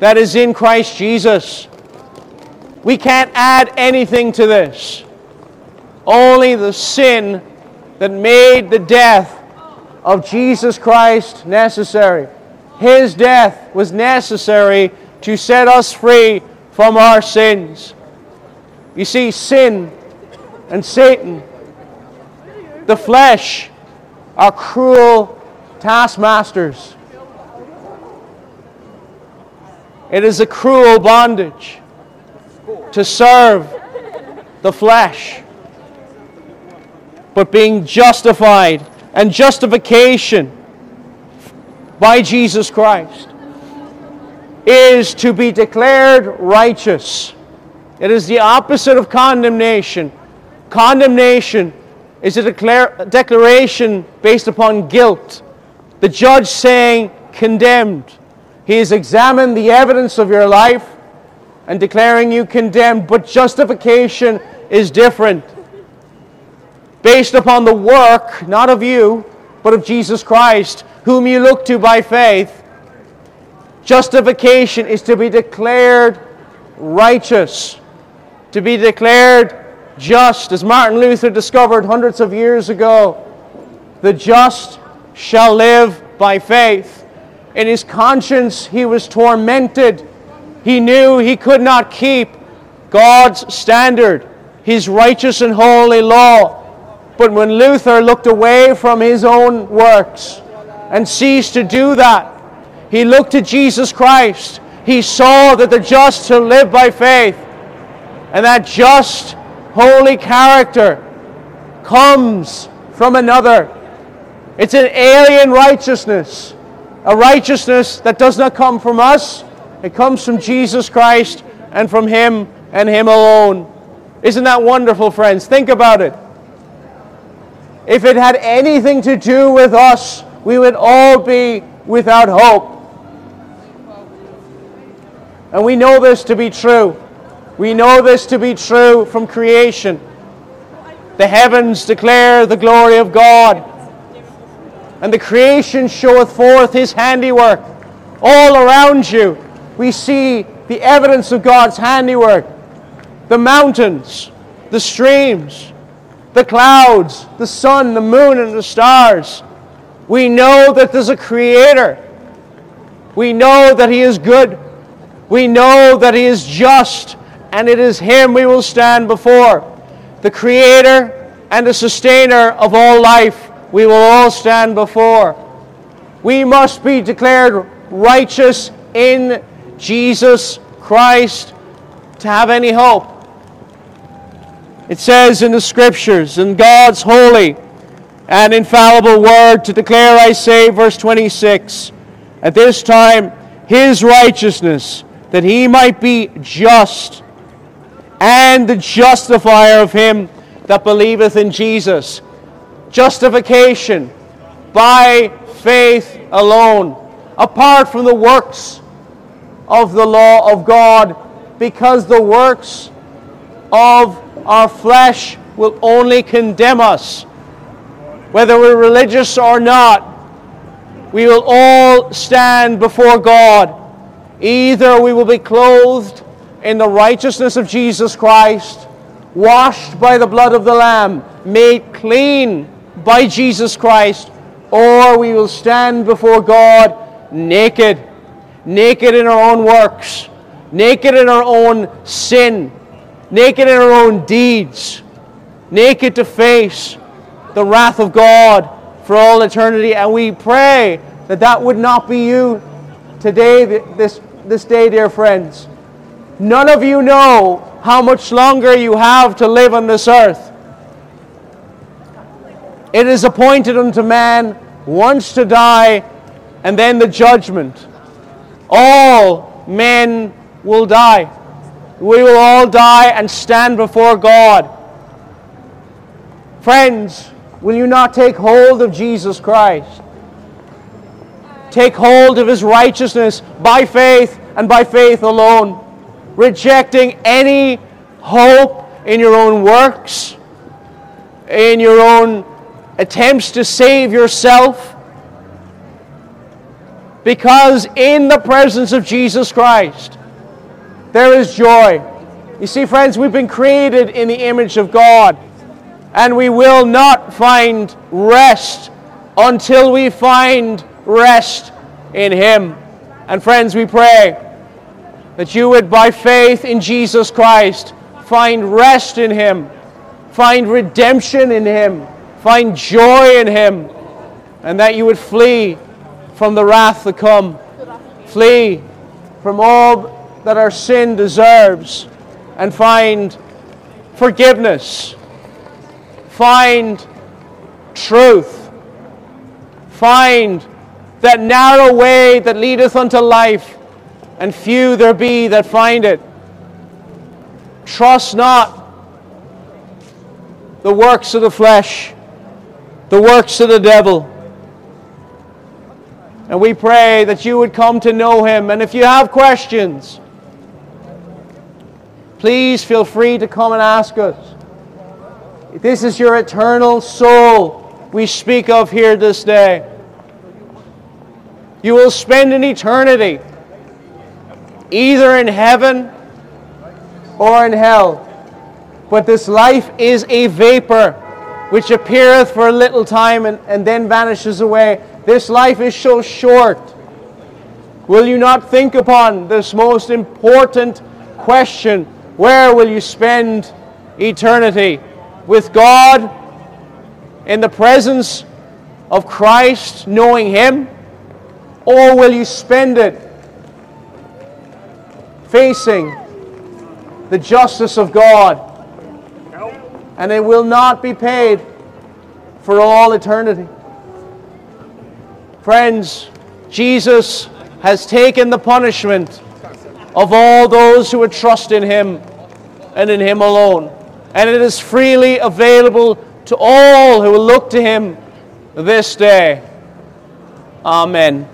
that is in Christ Jesus. We can't add anything to this. Only the sin that made the death of Jesus Christ necessary. His death was necessary to set us free from our sins. You see, sin and Satan, the flesh, are cruel taskmasters. It is a cruel bondage to serve the flesh. But being justified and justification by Jesus Christ is to be declared righteous. It is the opposite of condemnation. Condemnation is a declare, declaration based upon guilt. The judge saying, condemned. He has examined the evidence of your life and declaring you condemned, but justification is different based upon the work, not of you, but of Jesus Christ, whom you look to by faith. Justification is to be declared righteous, to be declared just, as Martin Luther discovered hundreds of years ago. The just shall live by faith. In his conscience, he was tormented. He knew he could not keep God's standard, his righteous and holy law. But when Luther looked away from his own works and ceased to do that, he looked to Jesus Christ. He saw that the just shall live by faith. And that just, holy character comes from another. It's an alien righteousness, a righteousness that does not come from us. It comes from Jesus Christ and from Him and Him alone. Isn't that wonderful, friends? Think about it. If it had anything to do with us, we would all be without hope. And we know this to be true. We know this to be true from creation. The heavens declare the glory of God, and the creation showeth forth his handiwork. All around you, we see the evidence of God's handiwork. The mountains, the streams, the clouds, the sun, the moon, and the stars. We know that there's a creator. We know that he is good. We know that he is just, and it is him we will stand before. The creator and the sustainer of all life, we will all stand before. We must be declared righteous in Jesus Christ to have any hope. It says in the scriptures, in God's holy and infallible word, to declare, I say, verse 26, at this time, his righteousness, that he might be just and the justifier of him that believeth in Jesus. Justification by faith alone, apart from the works of the law of God, because the works of our flesh will only condemn us. Whether we're religious or not, we will all stand before God. Either we will be clothed in the righteousness of Jesus Christ, washed by the blood of the Lamb, made clean by Jesus Christ, or we will stand before God naked, naked in our own works, naked in our own sin, naked in our own deeds, naked to face the wrath of God for all eternity. And we pray that that would not be you today, this, this day, dear friends. None of you know how much longer you have to live on this earth. It is appointed unto man once to die, and then the judgment. All men will die. We will all die and stand before God. Friends, will you not take hold of Jesus Christ? Take hold of his righteousness by faith and by faith alone, rejecting any hope in your own works, in your own attempts to save yourself. Because in the presence of Jesus Christ, there is joy. You see, friends, we've been created in the image of God, and we will not find rest until we find rest in Him. And, friends, we pray that you would, by faith in Jesus Christ, find rest in Him, find redemption in Him, find joy in Him, and that you would flee from the wrath to come. Flee from all that our sin deserves and find forgiveness, find truth, find that narrow way that leadeth unto life, and few there be that find it. Trust not the works of the flesh, the works of the devil. And we pray that you would come to know him. And if you have questions, please feel free to come and ask us. This is your eternal soul we speak of here this day. You will spend an eternity either in heaven or in hell. But this life is a vapor which appeareth for a little time and, and then vanishes away. This life is so short. Will you not think upon this most important question? Where will you spend eternity? With God, in the presence of Christ, knowing Him? Or will you spend it facing the justice of God? And it will not be paid for all eternity. Friends, Jesus has taken the punishment of all those who would trust in Him and in Him alone. And it is freely available to all who will look to Him this day. Amen.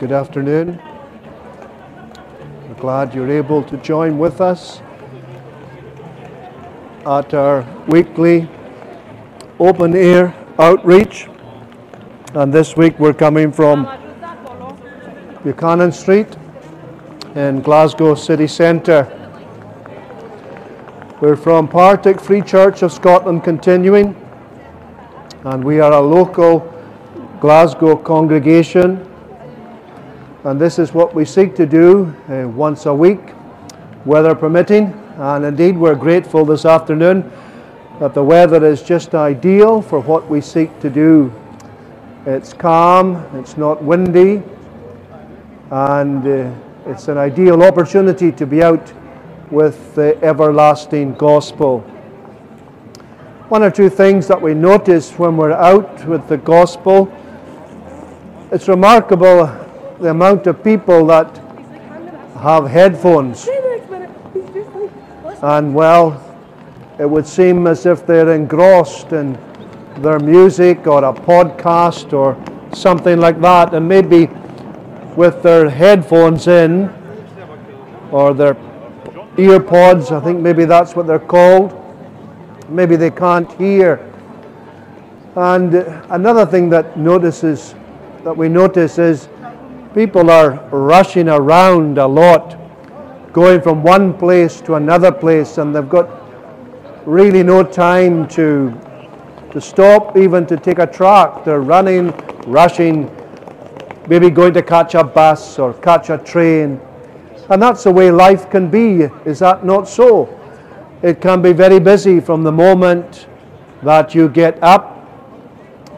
Good afternoon. We're glad you're able to join with us at our weekly open air outreach. And this week we're coming from Buchanan Street in Glasgow City Centre. We're from Partick Free Church of Scotland continuing, and we are a local Glasgow congregation. And this is what we seek to do uh, once a week, weather permitting. And indeed, we're grateful this afternoon that the weather is just ideal for what we seek to do. It's calm, it's not windy, and uh, it's an ideal opportunity to be out with the everlasting gospel. One or two things that we notice when we're out with the gospel. It's remarkable the amount of people that have headphones. And well, it would seem as if they're engrossed in their music or a podcast or something like that, and maybe with their headphones in or their ear pods, I think maybe that's what they're called. Maybe they can't hear. And another thing that notices that we notice is people are rushing around a lot, going from one place to another place, and they've got really no time to to stop, even to take a track. They're running, rushing, maybe going to catch a bus or catch a train. And that's the way life can be, is that not so? It can be very busy from the moment that you get up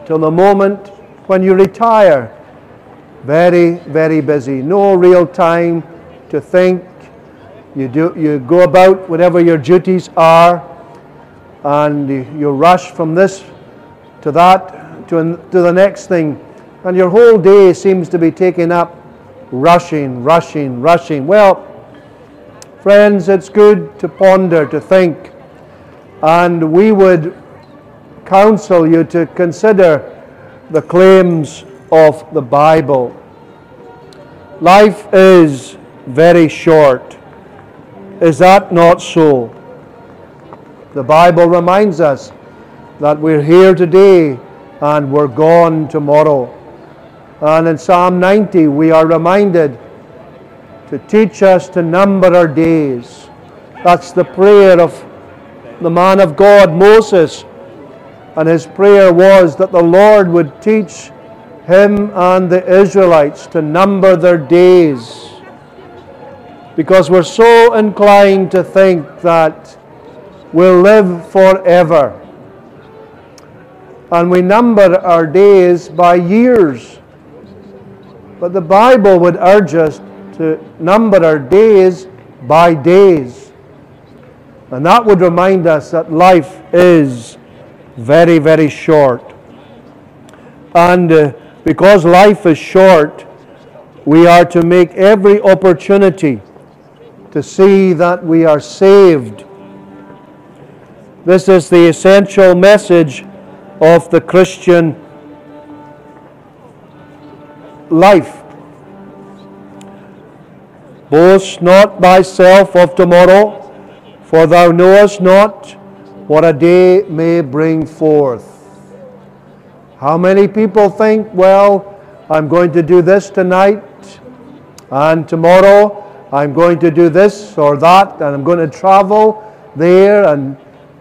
till the moment when you retire. Very, very busy. No real time to think. You, do, you go about whatever your duties are, and you rush from this to that to, to the next thing. And your whole day seems to be taken up rushing, rushing, rushing. Well, friends, it's good to ponder, to think, and we would counsel you to consider the claims of the Bible. Life is very short. Is that not so? The Bible reminds us that we're here today and we're gone tomorrow. And in Psalm 90, we are reminded to teach us to number our days. That's the prayer of the man of God, Moses. And his prayer was that the Lord would teach him and the Israelites to number their days. Because we're so inclined to think that we'll live forever. And we number our days by years. But the Bible would urge us to number our days by days. And that would remind us that life is very, very short. And uh, because life is short, we are to make every opportunity to see that we are saved. This is the essential message of the Christian life. Boast not thyself of tomorrow, for thou knowest not what a day may bring forth. How many people think, well, I'm going to do this tonight, and tomorrow I'm going to do this or that, and I'm going to travel there and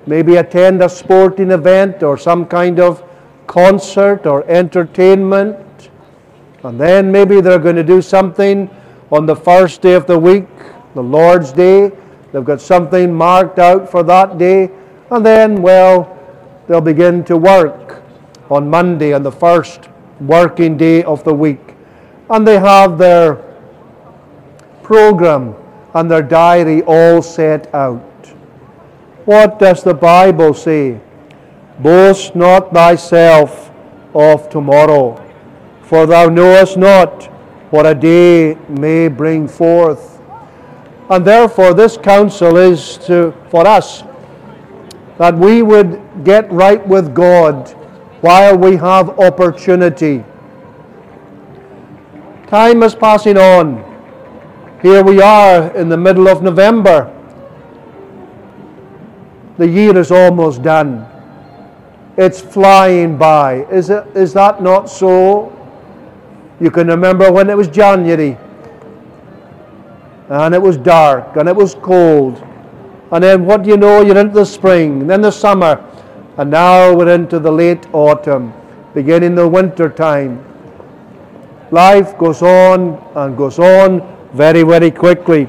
maybe attend a sporting event or some kind of concert or entertainment. And then maybe they're going to do something on the first day of the week, the Lord's Day. They've got something marked out for that day. And then, well, they'll begin to work on Monday, on the first working day of the week. And they have their program and their diary all set out. What does the Bible say? Boast not thyself of tomorrow for thou knowest not what a day may bring forth. And therefore, this counsel is to, for us that we would get right with God while we have opportunity. Time is passing on. Here we are in the middle of November. The year is almost done. It's flying by. Is, it, is that not so? You can remember when it was January and it was dark and it was cold. And then what do you know? You're into the spring, then the summer, and now we're into the late autumn, beginning the winter time. Life goes on and goes on very, very quickly.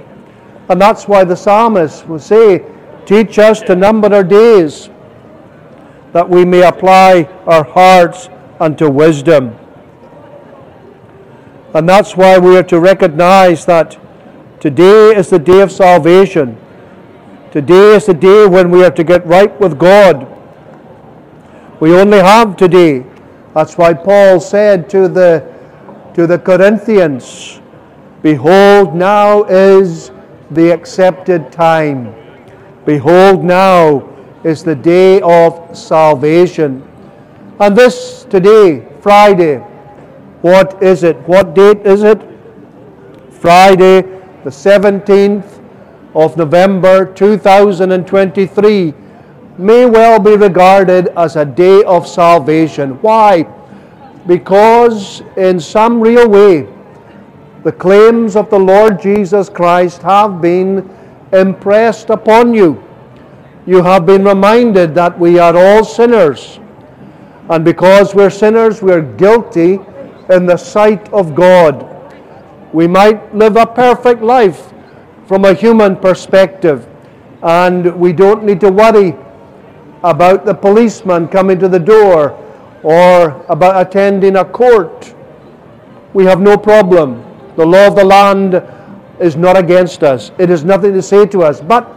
And that's why the psalmist will say, Teach us to number our days, that we may apply our hearts unto wisdom. And that's why we are to recognize that today is the day of salvation. Today is the day when we are to get right with God. We only have today. That's why Paul said to the, to the Corinthians, Behold, now is the accepted time. Behold, now is the day of salvation. And this today, Friday, what is it? What date is it? Friday, the 17th of November 2023, may well be regarded as a day of salvation. Why? Because in some real way, the claims of the Lord Jesus Christ have been impressed upon you. You have been reminded that we are all sinners. And because we're sinners, we're guilty in the sight of God. We might live a perfect life from a human perspective, and we don't need to worry about the policeman coming to the door or about attending a court. We have no problem. The law of the land is not against us, it has nothing to say to us, but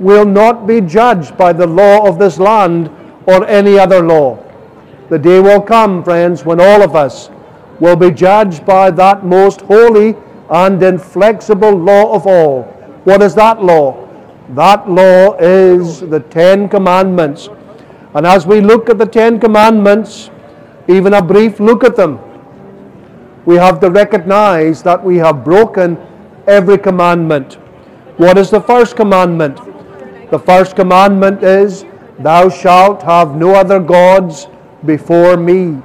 we'll not be judged by the law of this land or any other law. The day will come, friends, when all of us will be judged by that most holy and inflexible law of all. What is that law? That law is the Ten Commandments. And as we look at the Ten Commandments, even a brief look at them, we have to recognize that we have broken every commandment. What is the first commandment? The first commandment is, Thou shalt have no other gods before me.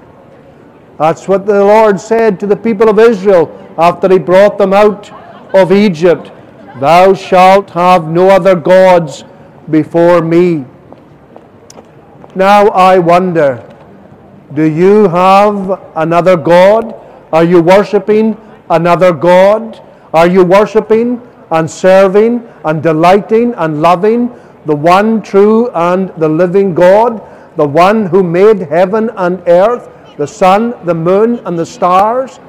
That's what the Lord said to the people of Israel after He brought them out of Egypt. Thou shalt have no other gods before me. Now I wonder, do you have another God? Are you worshipping another God? Are you worshipping and serving and delighting and loving the one true and the living God, the one who made heaven and earth, the sun, the moon, and the stars?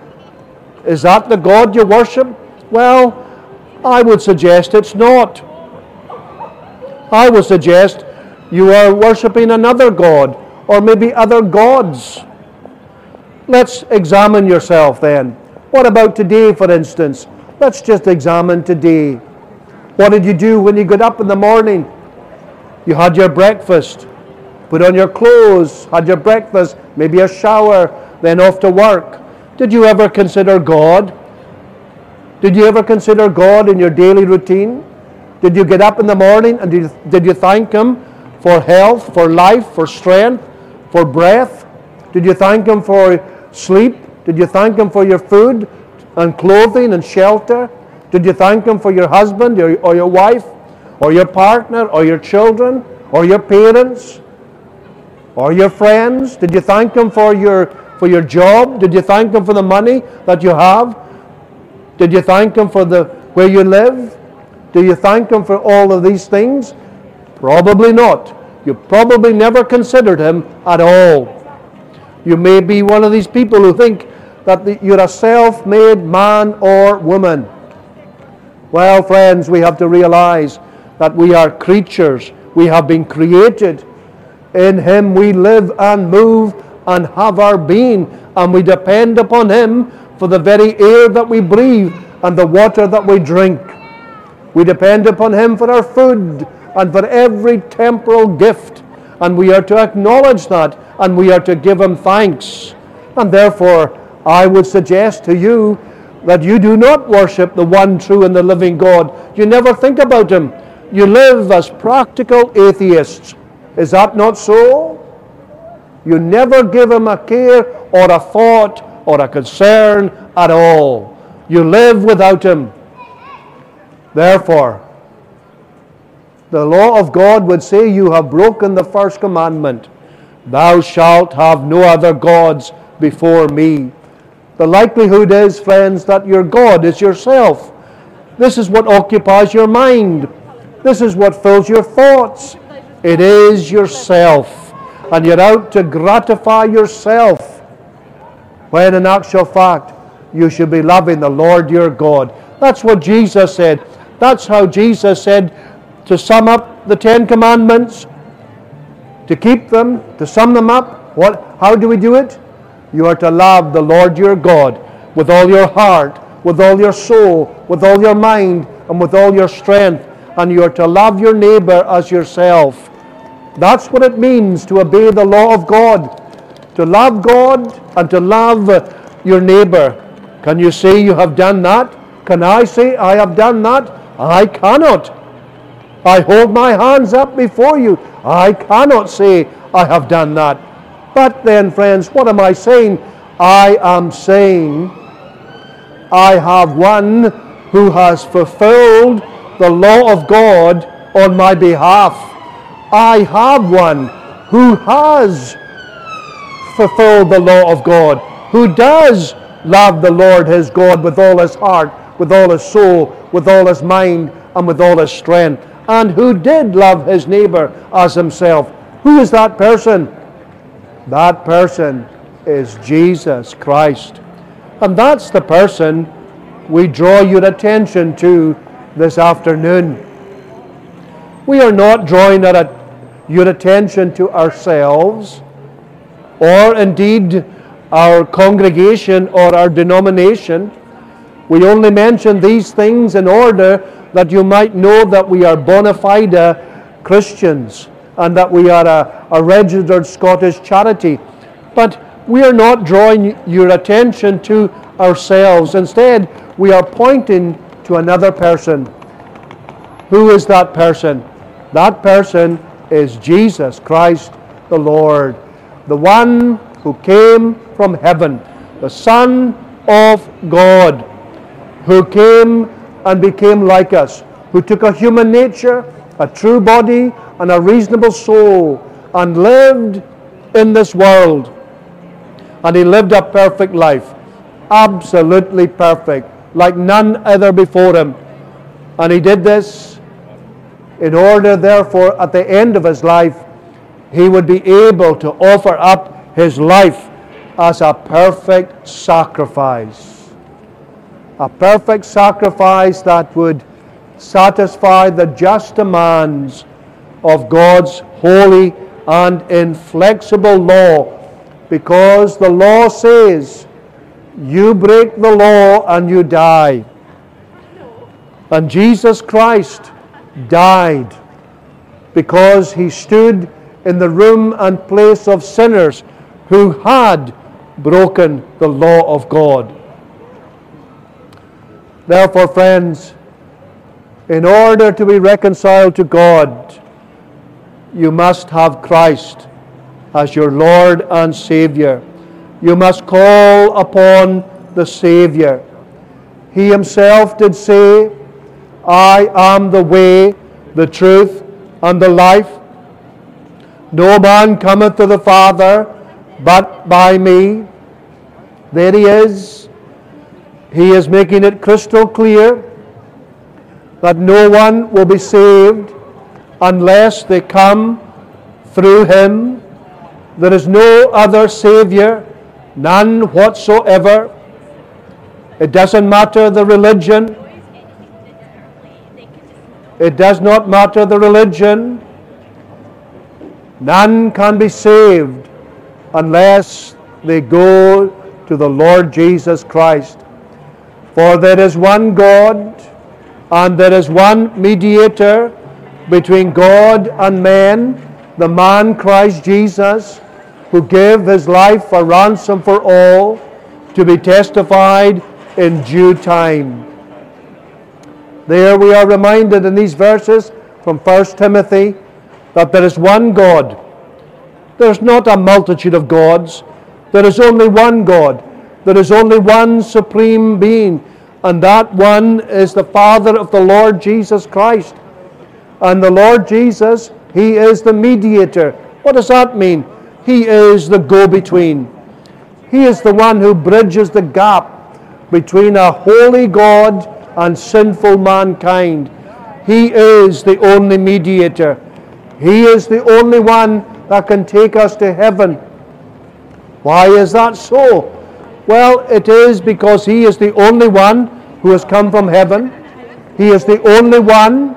Is that the God you worship? Well, I would suggest it's not. I would suggest you are worshipping another God or maybe other gods. Let's examine yourself then. What about today, for instance? Let's just examine today. What did you do when you got up in the morning? You had your breakfast, put on your clothes, had your breakfast, maybe a shower, then off to work. Did you ever consider God? Did you ever consider God in your daily routine? Did you get up in the morning and did you, did you thank Him for health, for life, for strength, for breath? Did you thank Him for sleep? Did you thank Him for your food and clothing and shelter? Did you thank Him for your husband or, or your wife or your partner or your children or your parents or your friends? Did you thank Him for your, for your job? Did you thank Him for the money that you have? Did you thank Him for the, where you live? Do you thank Him for all of these things? Probably not. You probably never considered Him at all. You may be one of these people who think that you're a self made man or woman. Well, friends, we have to realize that we are creatures. We have been created. In Him we live and move and have our being, and we depend upon Him for the very air that we breathe and the water that we drink. We depend upon Him for our food and for every temporal gift, and we are to acknowledge that and we are to give Him thanks. And therefore, I would suggest to you that you do not worship the one true and the living God. You never think about him. You live as practical atheists. Is that not so? You never give him a care or a thought or a concern at all. You live without him. Therefore, the law of God would say you have broken the first commandment Thou shalt have no other gods before me. The likelihood is, friends, that your God is yourself. This is what occupies your mind. This is what fills your thoughts. It is yourself. And you're out to gratify yourself. When in actual fact, you should be loving the Lord your God. That's what Jesus said. That's how Jesus said to sum up the Ten Commandments, to keep them, to sum them up. What, how do we do it? You are to love the Lord your God with all your heart, with all your soul, with all your mind, and with all your strength. And you are to love your neighbor as yourself. That's what it means to obey the law of God. To love God and to love your neighbor. Can you say you have done that? Can I say I have done that? I cannot. I hold my hands up before you. I cannot say I have done that. But then, friends, what am I saying? I am saying I have one who has fulfilled the law of God on my behalf. I have one who has fulfilled the law of God, who does love the Lord his God with all his heart, with all his soul, with all his mind, and with all his strength, and who did love his neighbor as himself. Who is that person? That person is Jesus Christ. And that's the person we draw your attention to this afternoon. We are not drawing your attention to ourselves or indeed our congregation or our denomination. We only mention these things in order that you might know that we are bona fide Christians and that we are a, a registered Scottish charity. But we are not drawing your attention to ourselves. Instead, we are pointing to another person. Who is that person? That person is Jesus Christ the Lord, the one who came from heaven, the Son of God, who came and became like us, who took a human nature, a true body, and a reasonable soul, and lived in this world. And he lived a perfect life, absolutely perfect, like none other before him. And he did this in order, therefore, at the end of his life, he would be able to offer up his life as a perfect sacrifice. A perfect sacrifice that would satisfy the just demands of God's holy and inflexible law because the law says you break the law and you die. And Jesus Christ died because he stood in the room and place of sinners who had broken the law of God. Therefore, friends, in order to be reconciled to God, you must have Christ as your Lord and Savior. You must call upon the Savior. He himself did say, I am the way, the truth, and the life. No man cometh to the Father but by me. There he is. He is making it crystal clear that no one will be saved unless they come through him. There is no other Savior, none whatsoever. It doesn't matter the religion. It does not matter the religion. None can be saved unless they go to the Lord Jesus Christ. For there is one God, and there is one mediator between God and men, the man Christ Jesus, who gave his life a ransom for all, to be testified in due time. There we are reminded in these verses from 1 Timothy that there is one God. There's not a multitude of gods. There is only one God. There is only one supreme being, and that one is the Father of the Lord Jesus Christ. And the Lord Jesus, He is the mediator. What does that mean? He is the go between. He is the one who bridges the gap between a holy God and sinful mankind. He is the only mediator. He is the only one that can take us to heaven. Why is that so? Well, it is because He is the only one who has come from heaven. He is the only one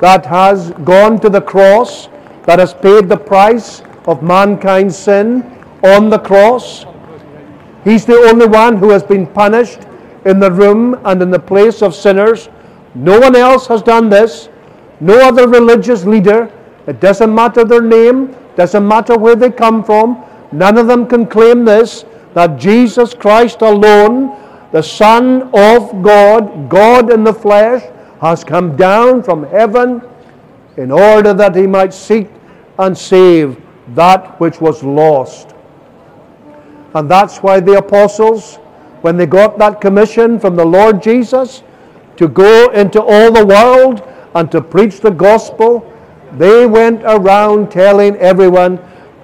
that has gone to the cross, that has paid the price of mankind's sin on the cross. He's the only one who has been punished in the room and in the place of sinners. No one else has done this. No other religious leader. It doesn't matter their name, doesn't matter where they come from. None of them can claim this that Jesus Christ alone, the Son of God, God in the flesh, has come down from heaven in order that he might seek and save that which was lost. And that's why the apostles, when they got that commission from the Lord Jesus to go into all the world and to preach the gospel, they went around telling everyone,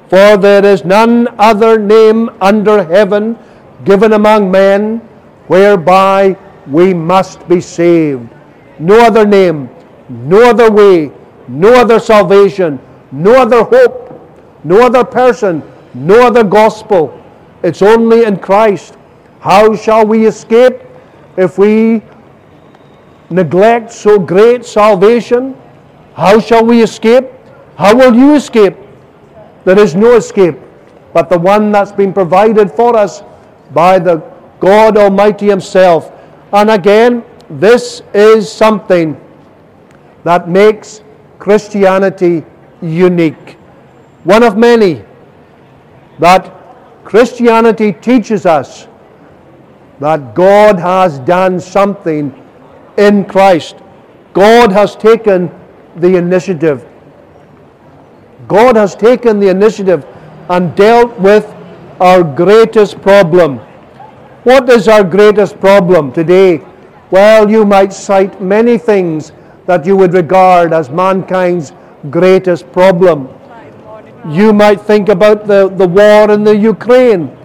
For there is none other name under heaven given among men whereby we must be saved. No other name, no other way, no other salvation, no other hope, no other person, no other gospel. It's only in Christ. How shall we escape if we neglect so great salvation? How shall we escape? How will you escape? There is no escape but the one that's been provided for us by the God Almighty Himself. And again, this is something that makes Christianity unique. One of many that Christianity teaches us that God has done something in Christ. God has taken the initiative. God has taken the initiative and dealt with our greatest problem. What is our greatest problem today? Well, you might cite many things that you would regard as mankind's greatest problem. You might think about the, the war in the Ukraine.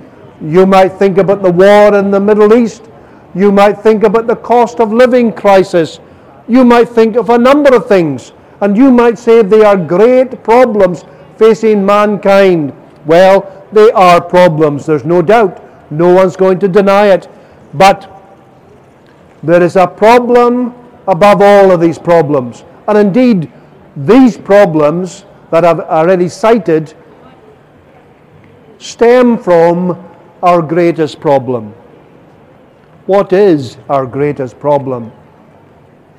You might think about the war in the Middle East. You might think about the cost of living crisis. You might think of a number of things. And you might say they are great problems facing mankind. Well, they are problems, there's no doubt. No one's going to deny it. But there is a problem above all of these problems. And indeed, these problems that I've already cited stem from our greatest problem. What is our greatest problem?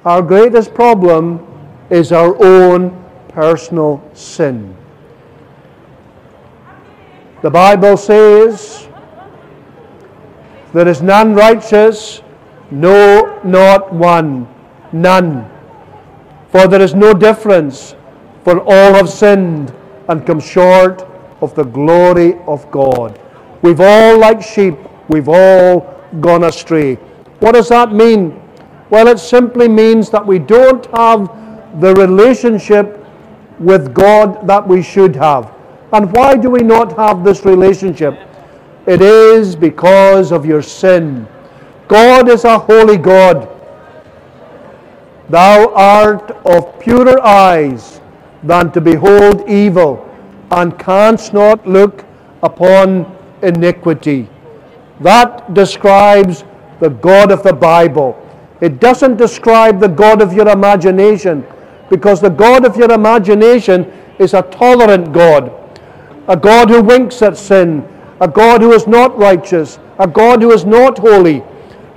Our greatest problem is our own personal sin. The Bible says, There is none righteous, no, not one, none. For there is no difference for all have sinned and come short of the glory of God. We've all, like sheep, we've all gone astray. What does that mean? Well, it simply means that we don't have the relationship with God that we should have. And why do we not have this relationship? It is because of your sin. God is a holy God. Thou art of purer eyes than to behold evil, and canst not look upon iniquity. That describes the God of the Bible. It doesn't describe the God of your imagination, because the God of your imagination is a tolerant God, a God who winks at sin, a God who is not righteous, a God who is not holy.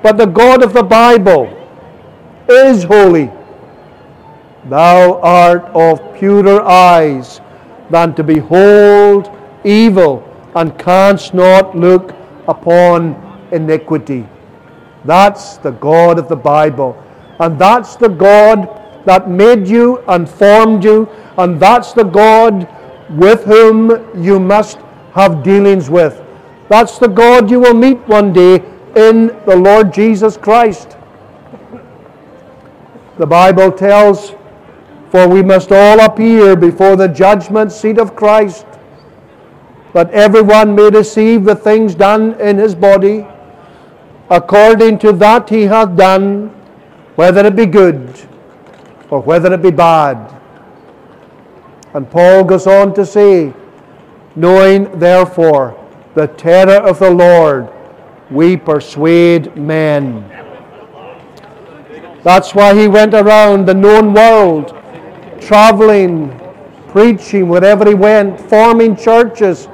But the God of the Bible is holy. Thou art of purer eyes than to behold evil, and canst not look upon iniquity. That's the God of the Bible. And that's the God that made you and formed you. And that's the God with whom you must have dealings with. That's the God you will meet one day in the Lord Jesus Christ. The Bible tells, For we must all appear before the judgment seat of Christ, that everyone may receive the things done in his body, according to that he hath done, whether it be good or whether it be bad. And Paul goes on to say, knowing therefore the terror of the Lord, we persuade men. That's why he went around the known world, traveling, preaching wherever he went, forming churches,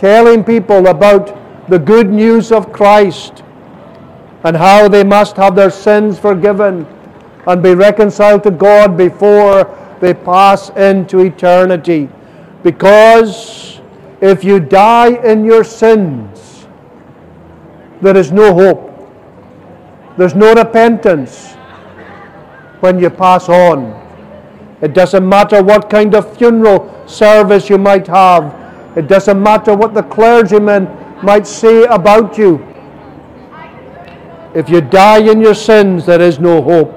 telling people about the good news of Christ and how they must have their sins forgiven and be reconciled to God before they pass into eternity. Because if you die in your sins, there is no hope. There's no repentance when you pass on. It doesn't matter what kind of funeral service you might have. It doesn't matter what the clergyman might say about you. If you die in your sins, there is no hope.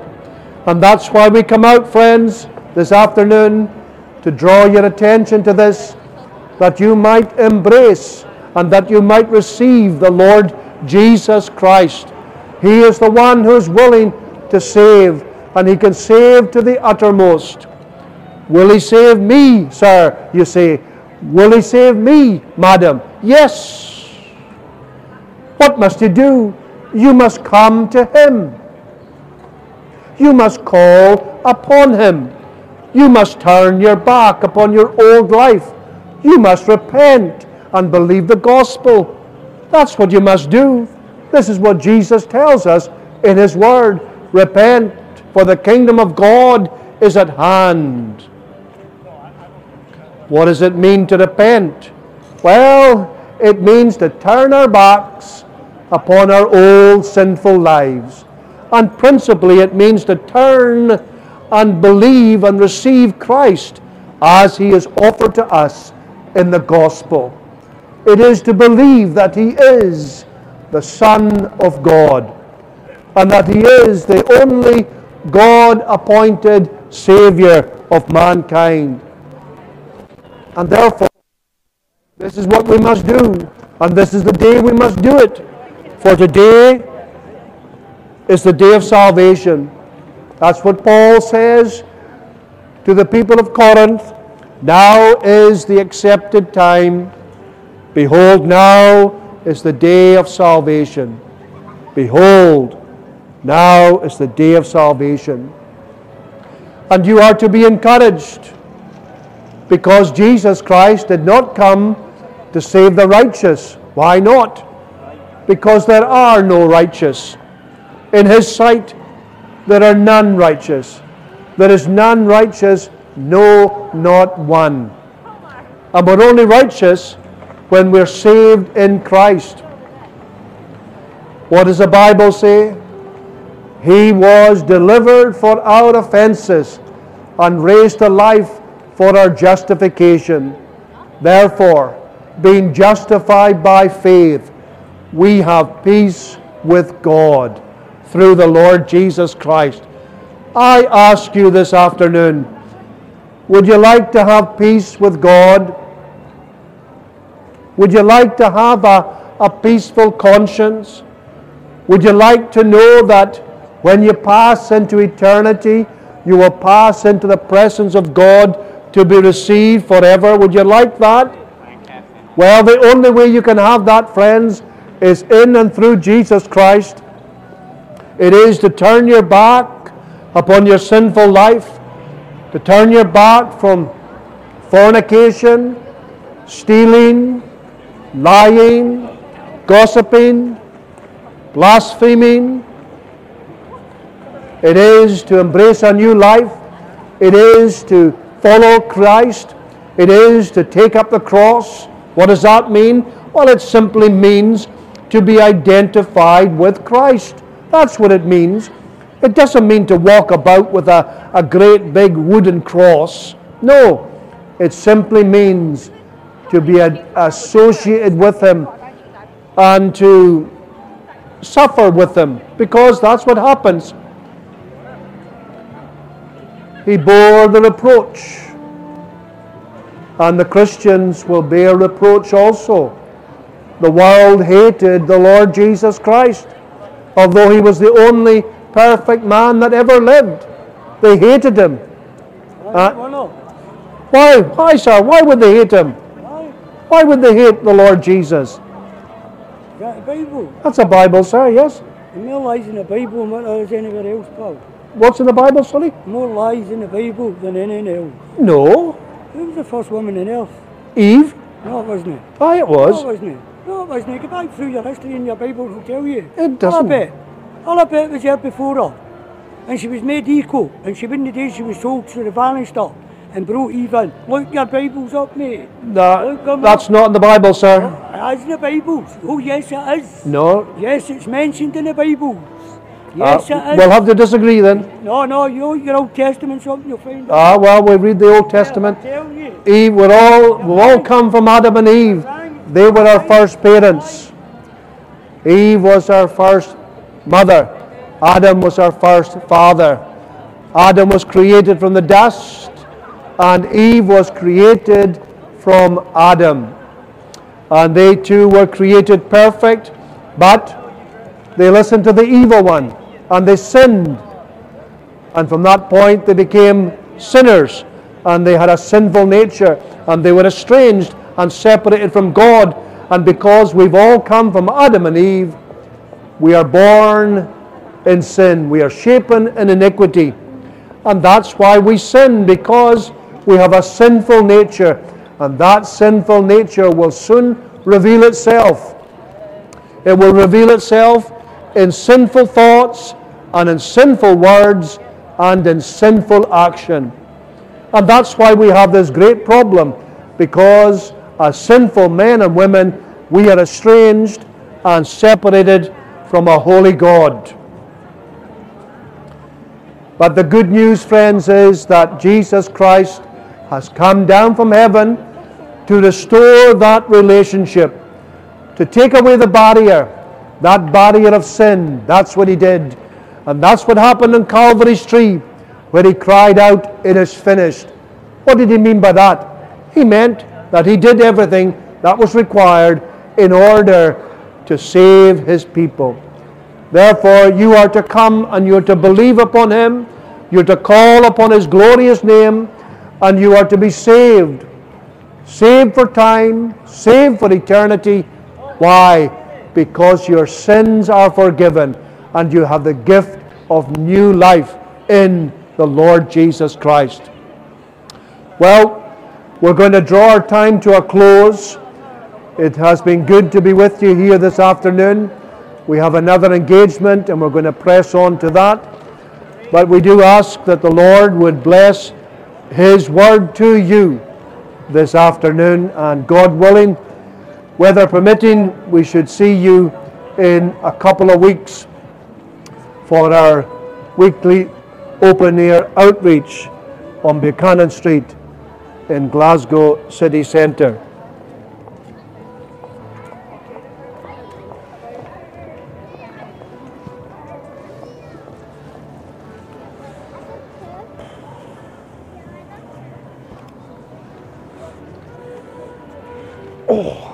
And that's why we come out, friends, this afternoon to draw your attention to this, that you might embrace and that you might receive the Lord Jesus Christ. He is the one who is willing to save, and He can save to the uttermost. Will He save me, sir? You say. Will He save me, madam? Yes. What must you do? You must come to Him. You must call upon Him. You must turn your back upon your old life. You must repent and believe the gospel. That's what you must do. This is what Jesus tells us in His Word. Repent, for the kingdom of God is at hand. What does it mean to repent? Well, it means to turn our backs upon our old sinful lives. And principally, it means to turn and believe and receive Christ as He is offered to us in the gospel. It is to believe that He is the Son of God and that He is the only God appointed Savior of mankind. And therefore, this is what we must do, and this is the day we must do it. For today is the day of salvation. That's what Paul says to the people of Corinth. Now is the accepted time. Behold, now is the day of salvation. Behold, now is the day of salvation. And you are to be encouraged because Jesus Christ did not come to save the righteous. Why not? Because there are no righteous. In His sight, there are none righteous. There is none righteous, no, not one. And we're only righteous when we're saved in Christ. What does the Bible say? He was delivered for our offenses and raised to life for our justification. Therefore, being justified by faith, we have peace with God through the Lord Jesus Christ. I ask you this afternoon would you like to have peace with God? Would you like to have a, a peaceful conscience? Would you like to know that when you pass into eternity, you will pass into the presence of God to be received forever? Would you like that? Well, the only way you can have that, friends, is in and through Jesus Christ. It is to turn your back upon your sinful life, to turn your back from fornication, stealing, lying, gossiping, blaspheming. It is to embrace a new life. It is to follow Christ. It is to take up the cross. What does that mean? Well, it simply means to be identified with Christ. That's what it means. It doesn't mean to walk about with a, a great big wooden cross. No, it simply means to be associated with Him and to suffer with Him because that's what happens. He bore the reproach, and the Christians will bear reproach also. The world hated the Lord Jesus Christ, although He was the only perfect man that ever lived. They hated Him. Why, Uh, why not? Why? Why, sir? Why would they hate Him? Why? Why would they hate the Lord Jesus? That Bible? That's a Bible, sir, yes? More lies in the Bible there is anywhere else, pal. What's in the Bible, Sully? More lies in the Bible than anything else. No. Who was the first woman in earth? Eve? No, it wasn't. Aye, it was. No, it was. wasn't. No, it wasn't it. Go back through your history in your Bible, it'll tell you. It doesn't. All I bet. All I bet was here before her. And she was made equal. And she wouldn't the day she was sold, so they vanished her and brought Eve in. Look your Bibles up, mate. Come that's not in the Bible, sir. It is in the Bibles. Oh, yes, it is. No. Yes, it's mentioned in the Bibles. Uh, Yes, is. we'll have to disagree then. No, no, you, your Old Testament, something you'll find. Ah, well, we read the Old Testament. You. Eve, we're all, we all come from Adam and Eve. They were our first parents. Eve was our first mother. Adam was our first father. Adam was created from the dust, and Eve was created from Adam. And they too were created perfect, but they listened to the evil one, and they sinned. And from that point, they became sinners and they had a sinful nature and they were estranged and separated from God. And because we've all come from Adam and Eve, we are born in sin. We are shapen in iniquity. And that's why we sin, because we have a sinful nature. And that sinful nature will soon reveal itself. It will reveal itself in sinful thoughts and in sinful words and in sinful action. And that's why we have this great problem, because as sinful men and women, we are estranged and separated from a holy God. But the good news, friends, is that Jesus Christ has come down from heaven to restore that relationship, to take away the barrier, that barrier of sin. That's what he did. And that's what happened on Calvary's tree, where he cried out, It is finished. What did he mean by that? He meant that he did everything that was required in order to save his people. Therefore, you are to come and you are to believe upon him, you are to call upon his glorious name, and you are to be saved. Saved for time, saved for eternity. Why? Because your sins are forgiven and you have the gift of new life in the Lord Jesus Christ. Well, we're going to draw our time to a close. It has been good to be with you here this afternoon. We have another engagement and we're going to press on to that. But we do ask that the Lord would bless His word to you this afternoon, and God willing, weather permitting, we should see you in a couple of weeks for our weekly open air outreach on Buchanan Street in Glasgow city centre. Face